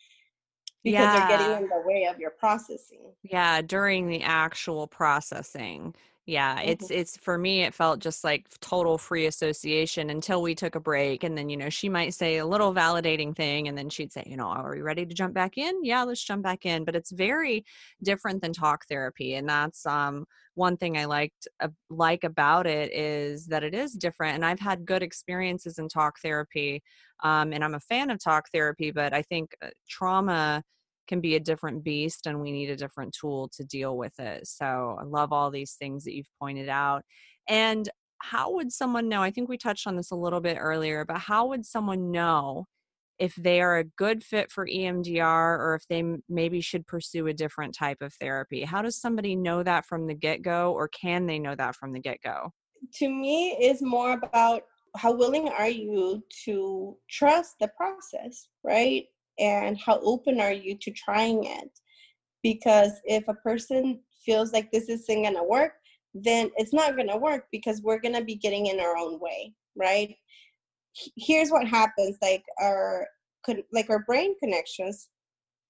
because yeah. they're getting in the way of your processing. Yeah, during the actual processing. Yeah, mm-hmm. it's it's for me it felt just like total free association until we took a break and then you know she might say a little validating thing and then she'd say, you know, are we ready to jump back in? Yeah, let's jump back in, but it's very different than talk therapy and that's um one thing I liked uh, like about it is that it is different and I've had good experiences in talk therapy um and I'm a fan of talk therapy, but I think uh, trauma can be a different beast and we need a different tool to deal with it. So I love all these things that you've pointed out. And how would someone know? I think we touched on this a little bit earlier, but how would someone know if they are a good fit for EMDR or if they maybe should pursue a different type of therapy? How does somebody know that from the get go, or can they know that from the get go? To me, it's more about how willing are you to trust the process, right? And how open are you to trying it? Because if a person feels like this isn't going to work then it's not going to work because we're going to be getting in our own way right? Here's what happens like our like our brain connections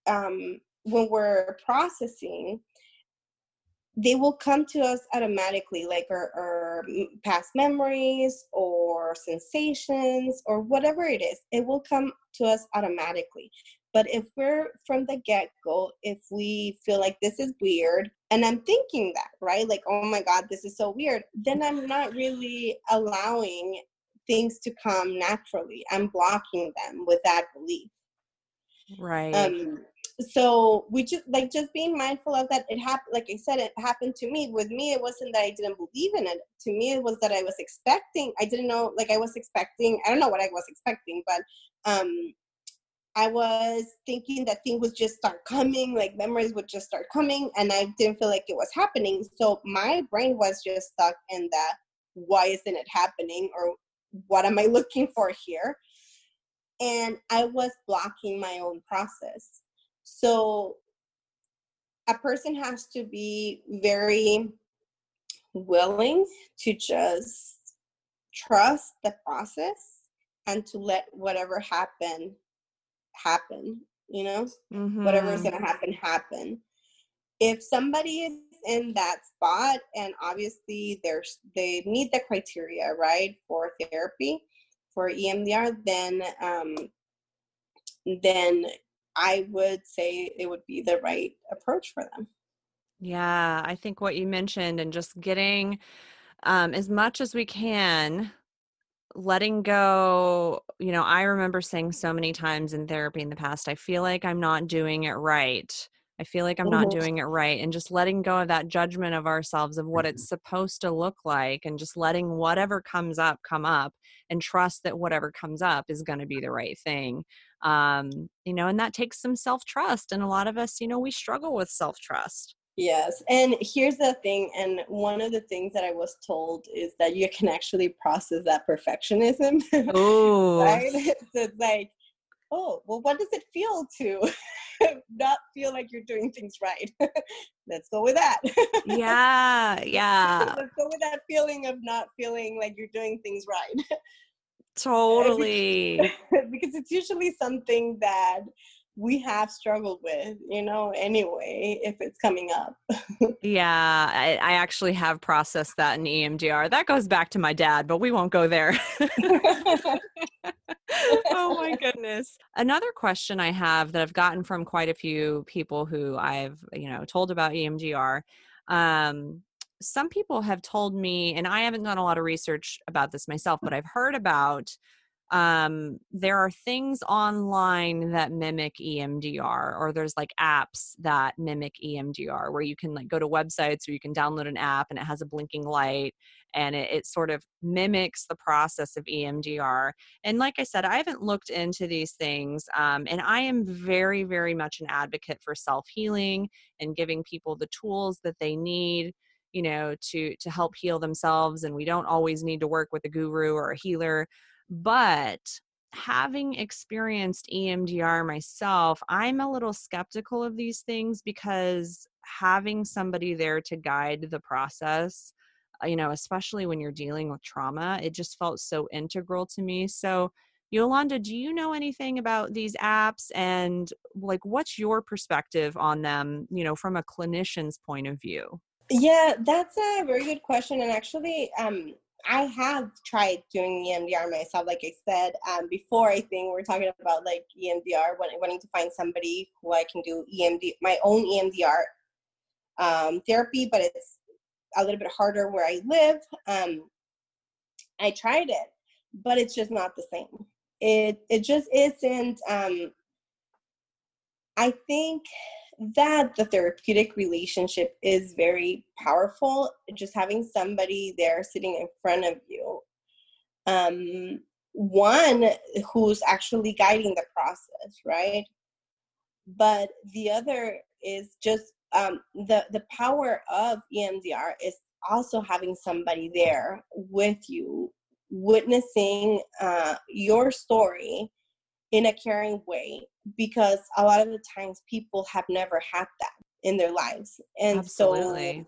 um when we're processing they will come to us automatically like our, our, past memories or sensations or whatever it is. It will come to us automatically. But if we're from the get-go if we feel like this is weird and i'm thinking that right? Like oh my god this is so weird then i'm not really allowing things to come naturally. I'm blocking them with that belief. Right. Um so we just like just being mindful of that it happened like i said it happened to me. With me it wasn't that i didn't believe in it. To me it was that i was expecting i didn't know like i was expecting i don't know what i was expecting but um i was thinking that things would just start coming like memories would just start coming and i didn't feel like it was happening. So my brain was just stuck in that why isn't it happening? or what am i looking for here? And i was blocking my own process so a person has to be very willing to just trust the process and to let whatever happen happen you know mm-hmm. whatever is going to happen happen if somebody is in that spot and obviously there's they meet the criteria right for therapy for emdr then um then I would say it would be the right approach for them. Yeah, I think what you mentioned and just getting um, as much as we can, letting go. You know, I remember saying so many times in therapy in the past, I feel like I'm not doing it right. I feel like I'm not mm-hmm. doing it right. And just letting go of that judgment of ourselves of what it's supposed to look like and just letting whatever comes up come up and trust that whatever comes up is going to be the right thing. Um, you know, and that takes some self trust. And a lot of us, you know, we struggle with self trust. Yes. And here's the thing. And one of the things that I was told is that you can actually process that perfectionism. Oh. right? So it's like, oh, well, what does it feel to not feel like you're doing things right? Let's go with that. yeah. Yeah. Let's go with that feeling of not feeling like you're doing things right. Totally. because it's usually something that we have struggled with, you know, anyway, if it's coming up. yeah, I, I, actually have processed that in EMDR. That goes back to my dad, but we won't go there. oh my goodness. Another question I have that I've gotten from quite a few people who I've, you know, told about EMDR. Um, some people have told me, and I haven't done a lot of research about this myself, but I've heard about um, there are things online that mimic EMDR, or there's like apps that mimic EMDR where you can like go to websites or you can download an app and it has a blinking light and it, it sort of mimics the process of EMDR. And like I said, I haven't looked into these things, um, and I am very, very much an advocate for self healing and giving people the tools that they need you know to to help heal themselves and we don't always need to work with a guru or a healer but having experienced EMDR myself, I'm a little skeptical of these things because having somebody there to guide the process, uh, you know, especially when you're dealing with trauma, it just felt so integral to me. So, Yolanda, do you know anything about these apps and like what's your perspective on them, you know, from a clinician's point of view? Yeah, that's a very good question. And actually, um, I have tried doing EMDR myself. Like I said um, before, I think we're talking about like EMDR, wanting to find somebody who I can do EMD, my own EMDR um, therapy, but it's a little bit harder where I live. Um, I tried it, but it's just not the same. It it just isn't. Um, I think that the therapeutic relationship is very powerful. Just having somebody there sitting in front of you um one who's actually guiding the process right? But the other is just um the the power of emdr is also having somebody there with you witnessing uh, your story in a caring way because a lot of the times people have never had that in their lives. And Absolutely. so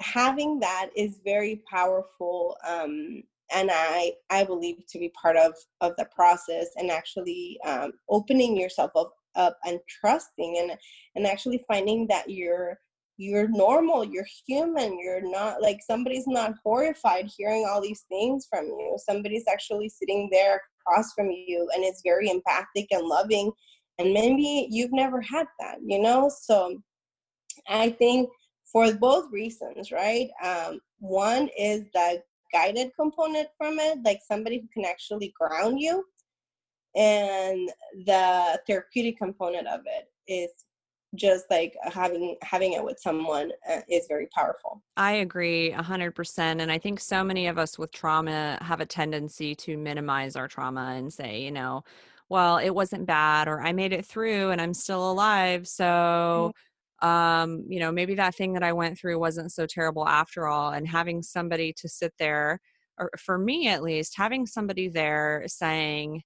having that is very powerful um, and i i believe to be part of of the process and actually um, opening yourself up, up and trusting and and actually finding that you're you're normal you're human you're not like somebody's not horrified hearing all these things from you. Somebody's actually sitting there across from you and is very empathic and loving and maybe you've never had that you know? So i think for both reasons right? Um, one is the guided component from it like somebody who can actually ground you and the therapeutic component of it is just like having having it with someone uh, is very powerful. I agree 100% and i think so many of us with trauma have a tendency to minimize our trauma and say you know well it wasn't bad or i made it through and i'm still alive. Mm-hmm. so um you know maybe that thing that i went through wasn't so terrible after all and having somebody to sit there or for me at least having somebody there saying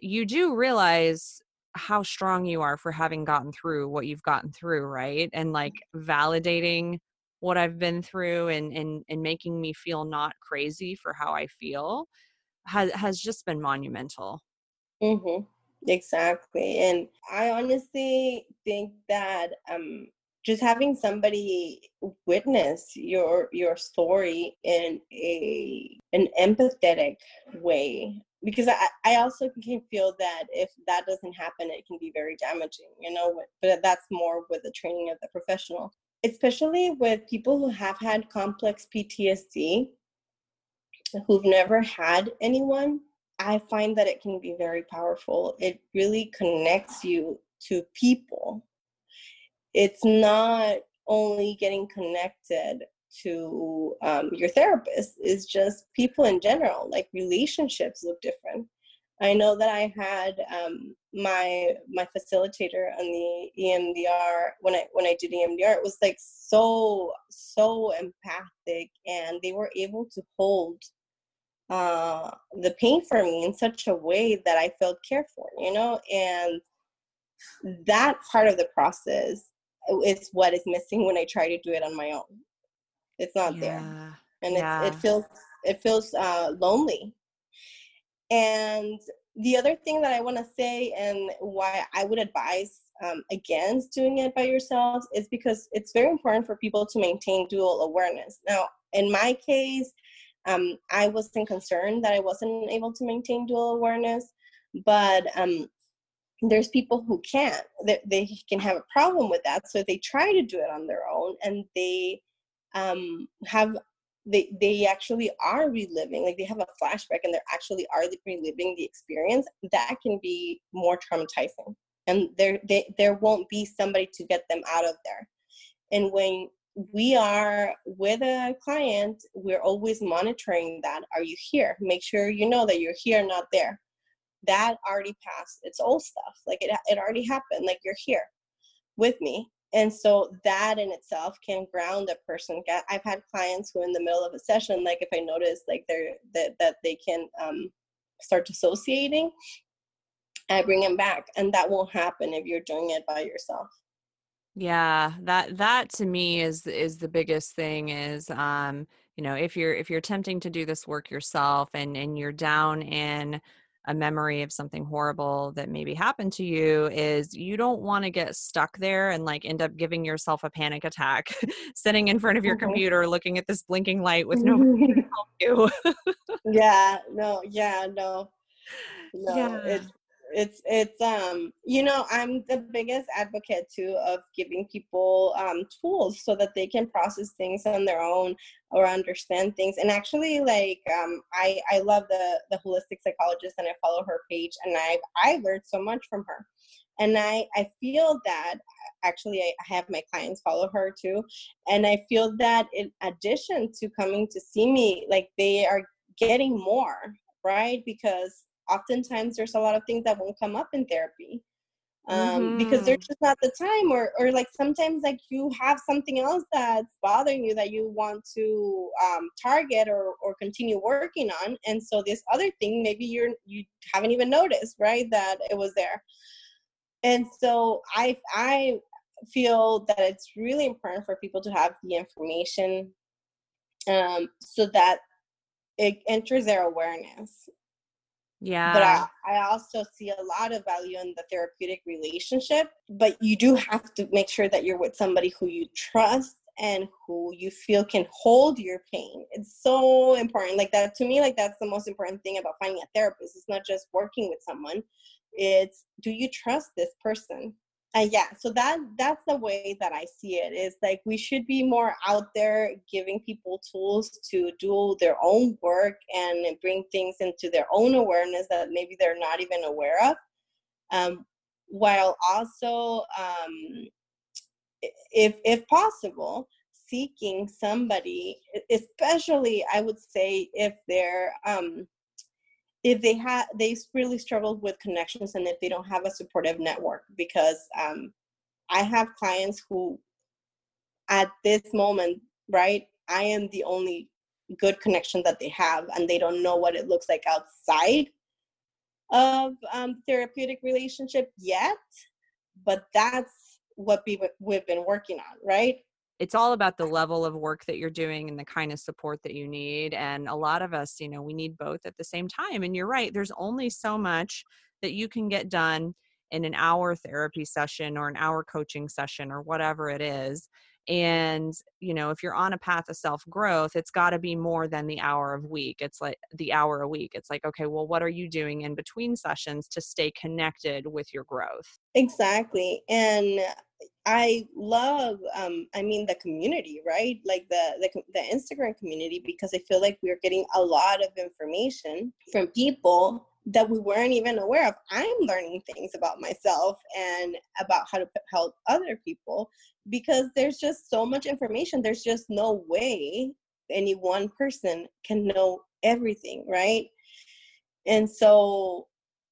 you do realize how strong you are for having gotten through what you've gotten through right? And like validating what i've been through and and and making me feel not crazy for how i feel has has just been monumental mm-hmm. exactly and i honestly think that um just having somebody witness your your story in a an empathetic way because I, I also can feel that if that doesn't happen it can be very damaging you know but that's more with the training of the professional especially with people who have had complex ptsd who've never had anyone i find that it can be very powerful. It really connects you to people. It's not only getting connected to um, your therapist it's just people in general like relationships look different. I know that i had um, my my facilitator on the emdr when i when i did emdr it was like so so empathic and they were able to hold uh, the pain for me in such a way that i felt cared for you know and that part of the process is what is missing when i try to do it on my own it's not yeah. there and yeah. it feels it feels uh, lonely and the other thing that i want to say and why i would advise um, against doing it by yourselves is because it's very important for people to maintain dual awareness now in my case um, i wasn't concerned that i wasn't able to maintain dual awareness but um, there's people who can't. They, they can have a problem with that so they try to do it on their own and they um, have they they actually are reliving like they have a flashback and they're actually are reliving the experience that can be more traumatizing and there they, there won't be somebody to get them out of there. And when we are with a client we're always monitoring that are you here? Make sure you know that you're here not there. That already passed it's old stuff like it, it already happened like you're here with me. And so that in itself can ground a person. I've had clients who in the middle of a session like if i notice like they're that, that they can um, start dissociating i bring them back and that won't happen if you're doing it by yourself yeah that that to me is is the biggest thing is um you know if you're if you're attempting to do this work yourself and and you're down in a memory of something horrible that maybe happened to you is you don't want to get stuck there and like end up giving yourself a panic attack sitting in front of your computer looking at this blinking light with nobody to help you. Yeah no yeah no. No yeah. it's it's it's um you know i'm the biggest advocate too of giving people um tools so that they can process things on their own or understand things. And actually like um i i love the the holistic psychologist and i follow her page and i've i learned so much from her. And i i feel that actually I, I have my clients follow her too. And i feel that in addition to coming to see me like they are getting more right? Because oftentimes there's a lot of things that won't come up in therapy um, mm-hmm. because there's just not the time or or like sometimes like you have something else that's bothering you that you want to um, target or or continue working on and so this other thing maybe you're you haven't even noticed right that it was there and so i i feel that it's really important for people to have the information um, so that it enters their awareness yeah. But I, I also see a lot of value in the therapeutic relationship. But you do have to make sure that you're with somebody who you trust and who you feel can hold your pain. It's so important. Like that to me, like that's the most important thing about finding a therapist. It's not just working with someone. It's do you trust this person? And yeah so that that's the way that i see it is like we should be more out there giving people tools to do their own work and bring things into their own awareness that maybe they're not even aware of um, while also um, if if possible seeking somebody especially i would say if they're um, if they have they really struggled with connections and if they don't have a supportive network because um, i have clients who at this moment right i am the only good connection that they have and they don't know what it looks like outside of um, therapeutic relationship yet but that's what we've been working on right it's all about the level of work that you're doing and the kind of support that you need and a lot of us you know we need both at the same time and you're right there's only so much that you can get done in an hour therapy session or an hour coaching session or whatever it is and you know if you're on a path of self growth it's got to be more than the hour of week it's like the hour a week it's like okay well what are you doing in between sessions to stay connected with your growth exactly and I love, um, I mean, the community, right? Like the, the the Instagram community, because I feel like we're getting a lot of information from people that we weren't even aware of. I'm learning things about myself and about how to help other people because there's just so much information. There's just no way any one person can know everything, right? And so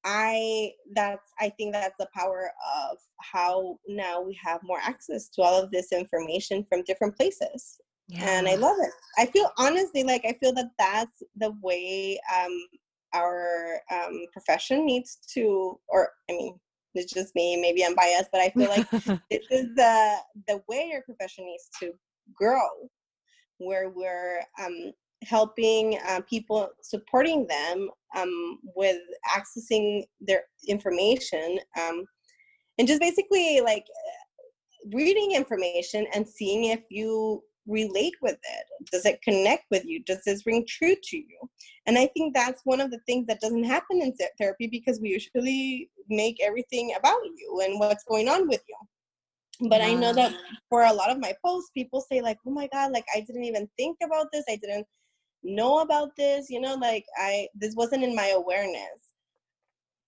I that's I think that's the power of how now we have more access to all of this information from different places. Yeah. And I love it. I feel honestly like I feel that that's the way um, our um, profession needs to, or I mean, it's just me. Maybe I'm biased, but I feel like this is the the way our profession needs to grow, where we're um, helping uh, people, supporting them um, with accessing their information, um, and just basically like reading information and seeing if you relate with it? Does it connect with you? Does this ring true to you? And I think that's one of the things that doesn't happen in therapy because we usually make everything about you and what's going on with you. But yeah. I know that for a lot of my posts, people say, like, oh my God, like I didn't even think about this. I didn't know about this, you know, like I this wasn't in my awareness.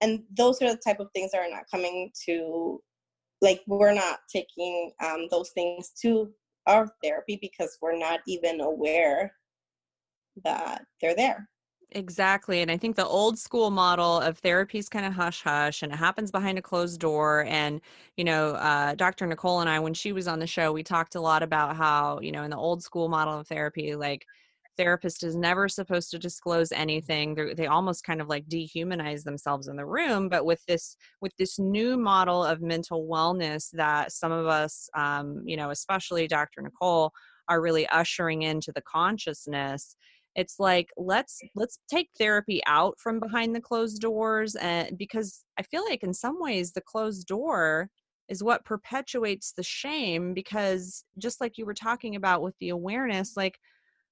And those are the type of things that are not coming to like we're not taking um, those things to our therapy because we're not even aware that they're there. Exactly. And I think the old school model of therapy is kind of hush hush and it happens behind a closed door. And, you know, uh, Dr. Nicole and I, when she was on the show, we talked a lot about how, you know, in the old school model of therapy, like therapist is never supposed to disclose anything. They're, they almost kind of like dehumanize themselves in the room but with this with this new model of mental wellness that some of us um, you know especially dr nicole are really ushering into the consciousness it's like let's let's take therapy out from behind the closed doors and because i feel like in some ways the closed door is what perpetuates the shame because just like you were talking about with the awareness like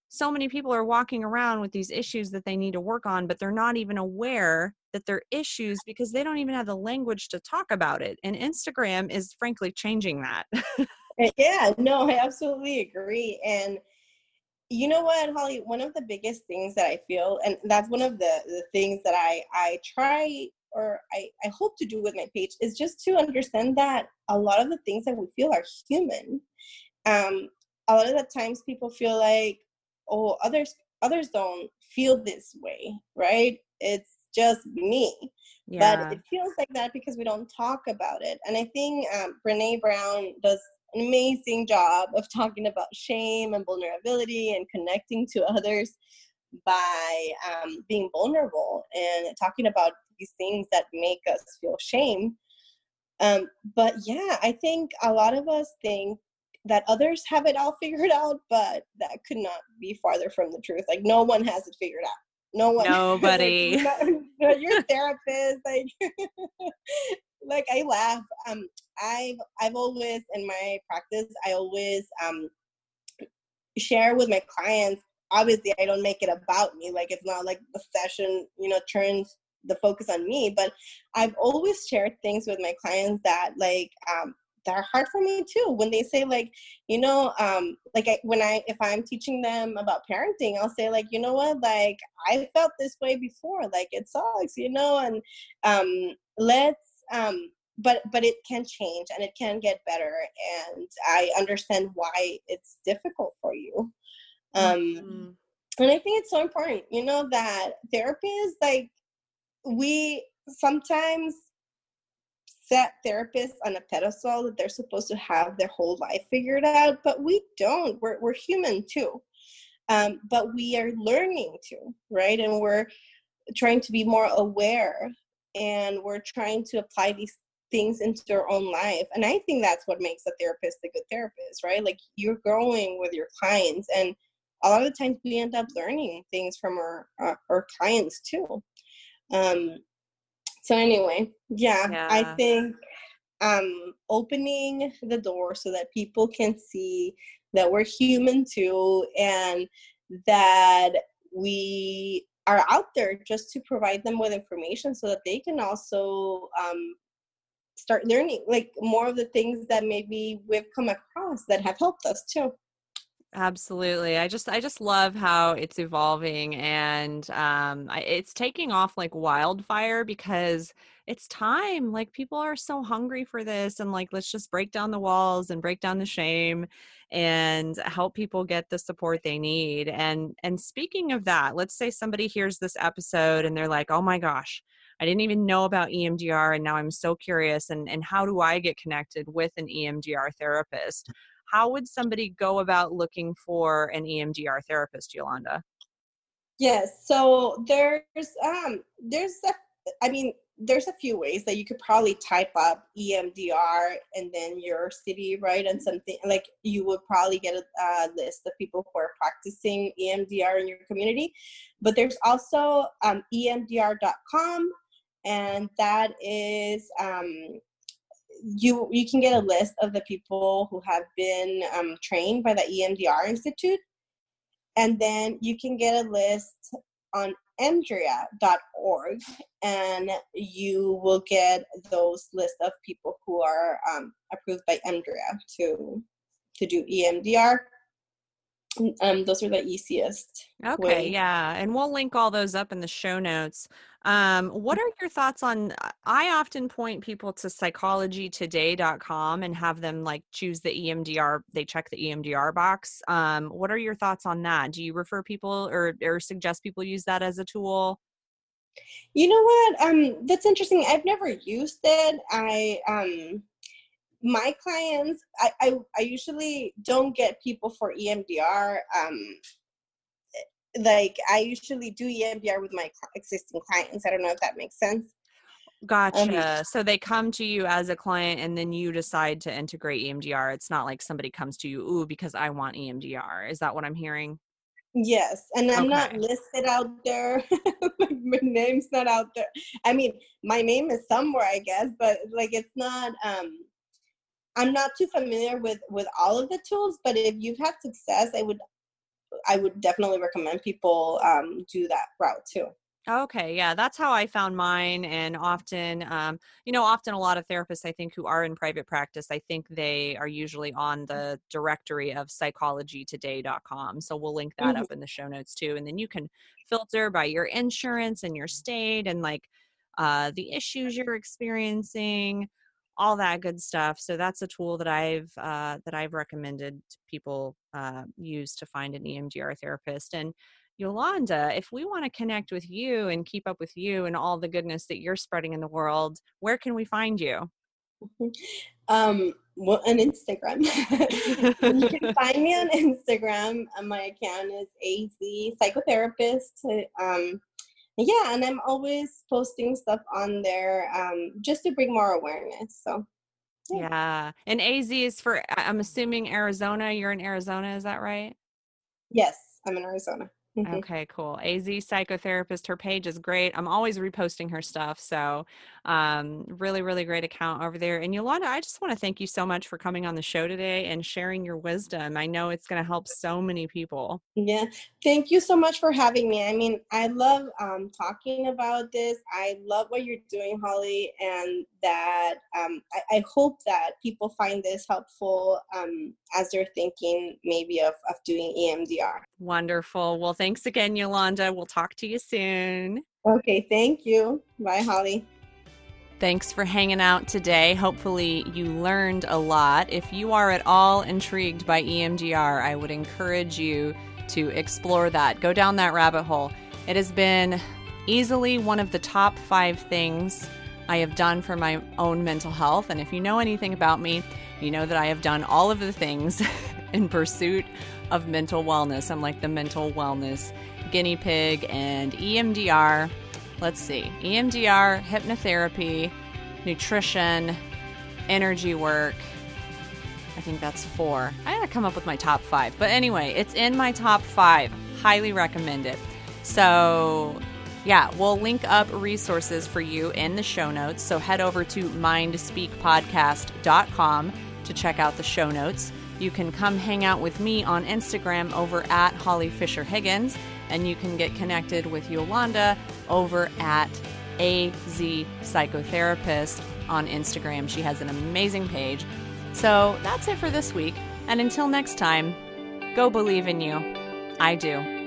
so many people are walking around with these issues that they need to work on, but they're not even aware that they're issues because they don't even have the language to talk about it. And Instagram is frankly changing that. Eh, yeah, no, I absolutely agree. And you know what, Holly, one of the biggest things that I feel, and that's one of the, the things that I, I try or I, I hope to do with my page is just to understand that a lot of the things that we feel are human. Um, a lot of the times people feel like, oh others others don't feel this way right? It's just me. Yeah. but it feels like that because we don't talk about it. And i think um, brene brown does an amazing job of talking about shame and vulnerability and connecting to others by um, being vulnerable and talking about these things that make us feel shame. Um, but yeah i think a lot of us think that others have it all figured out, but that could not be farther from the truth. Like no one has it figured out. No one. Nobody. your therapist, like, like I laugh. Um, I've I've always in my practice, I always um share with my clients. Obviously, I don't make it about me. Like it's not like the session, you know, turns the focus on me. But I've always shared things with my clients that like um are hard for me too when they say like you know um like I, when i if i'm teaching them about parenting i'll say like you know what like i felt this way before like it sucks you know and um let's um but but it can change and it can get better and i understand why it's difficult for you um mm-hmm. and i think it's so important you know that therapy is like we sometimes set therapists on a pedestal that they're supposed to have their whole life figured out, but we don't. We're, we're human too. Um, but we are learning to, right? And we're trying to be more aware and we're trying to apply these things into our own life. And I think that's what makes a therapist a good therapist, right? Like you're growing with your clients and a lot of the times we end up learning things from our, our, our clients too. Um, so anyway yeah, yeah. i think um opening the door so that people can see that we're human too and that we are out there just to provide them with information so that they can also um, start learning like more of the things that maybe we've come across that have helped us too Absolutely. I just I just love how it's evolving and um I, it's taking off like wildfire because it's time. Like people are so hungry for this and like let's just break down the walls and break down the shame and help people get the support they need. And and speaking of that, let's say somebody hears this episode and they're like, "Oh my gosh, I didn't even know about EMDR and now I'm so curious and and how do I get connected with an EMDR therapist?" How would somebody go about looking for an EMDR therapist, Yolanda? Yes, so there's um there's a I mean there's a few ways that you could probably type up EMDR and then your city, right? And something like you would probably get a, a list of people who are practicing EMDR in your community. But there's also um, EMDR.com, and that is um, you you can get a list of the people who have been um, trained by the EMDR Institute, and then you can get a list on emdria.org, and you will get those list of people who are um, approved by EMDRIA to to do EMDR. Um, those are the easiest. Okay, way. yeah, and we'll link all those up in the show notes. Um, what are your thoughts on? Uh, I often point people to psychologytoday.com and have them like choose the EMDR. They check the EMDR box. Um, what are your thoughts on that? Do you refer people or or suggest people use that as a tool? You know what? Um, that's interesting. I've never used it. I um my clients I, I, I usually don't get people for emdr um like I usually do EMDR with my existing clients. I don't know if that makes sense. Um, gotcha. Um, so they come to you as a client and then you decide to integrate EMDR. It's not like somebody comes to you, ooh, because I want EMDR. Is that what I'm hearing? Yes. And I'm okay. not listed out there. my name's not out there. I mean, my name is somewhere, I guess, but like it's not um I'm not too familiar with with all of the tools, but if you've had success, I would I would definitely recommend people um, do that route too. Okay, yeah, that's how I found mine. And often, um, you know, often a lot of therapists, I think, who are in private practice, I think they are usually on the directory of psychologytoday.com. So we'll link that mm-hmm. up in the show notes too. And then you can filter by your insurance and your state and like uh, the issues you're experiencing all that good stuff. So that's a tool that I've uh, that I've recommended people uh, use to find an EMDR therapist. And Yolanda, if we want to connect with you and keep up with you and all the goodness that you're spreading in the world, where can we find you? Um, well, on Instagram. you can find me on Instagram. And my account is AZ Psychotherapist. Um, yeah and i'm always posting stuff on there um, just to bring more awareness so yeah. yeah and az is for i'm assuming arizona you're in arizona is that right yes i'm in arizona Mm-hmm. Okay, cool. AZ psychotherapist. Her page is great. I'm always reposting her stuff. So, um, really, really great account over there. And Yolanda, I just want to thank you so much for coming on the show today and sharing your wisdom. I know it's going to help so many people. Yeah. Thank you so much for having me. I mean, I love um, talking about this. I love what you're doing, Holly, and that um, I, I, hope that people find this helpful um, as they're thinking maybe of, of doing EMDR. Wonderful. Well, thanks again, Yolanda. We'll talk to you soon. Okay, thank you. Bye, Holly. Thanks for hanging out today. Hopefully, you learned a lot. If you are at all intrigued by EMDR, I would encourage you to explore that. Go down that rabbit hole. It has been easily one of the top five things I have done for my own mental health. And if you know anything about me, you know that I have done all of the things in pursuit of mental wellness. I'm like the mental wellness guinea pig and EMDR. Let's see EMDR, hypnotherapy, nutrition, energy work. I think that's four. I gotta come up with my top five. But anyway, it's in my top five. Highly recommend it. So yeah, we'll link up resources for you in the show notes. So head over to mindspeakpodcast.com to check out the show notes. You can come hang out with me on Instagram over at Holly Fisher Higgins, and you can get connected with Yolanda over at AZ Psychotherapist on Instagram. She has an amazing page. So that's it for this week. And until next time, Go believe in you. I do.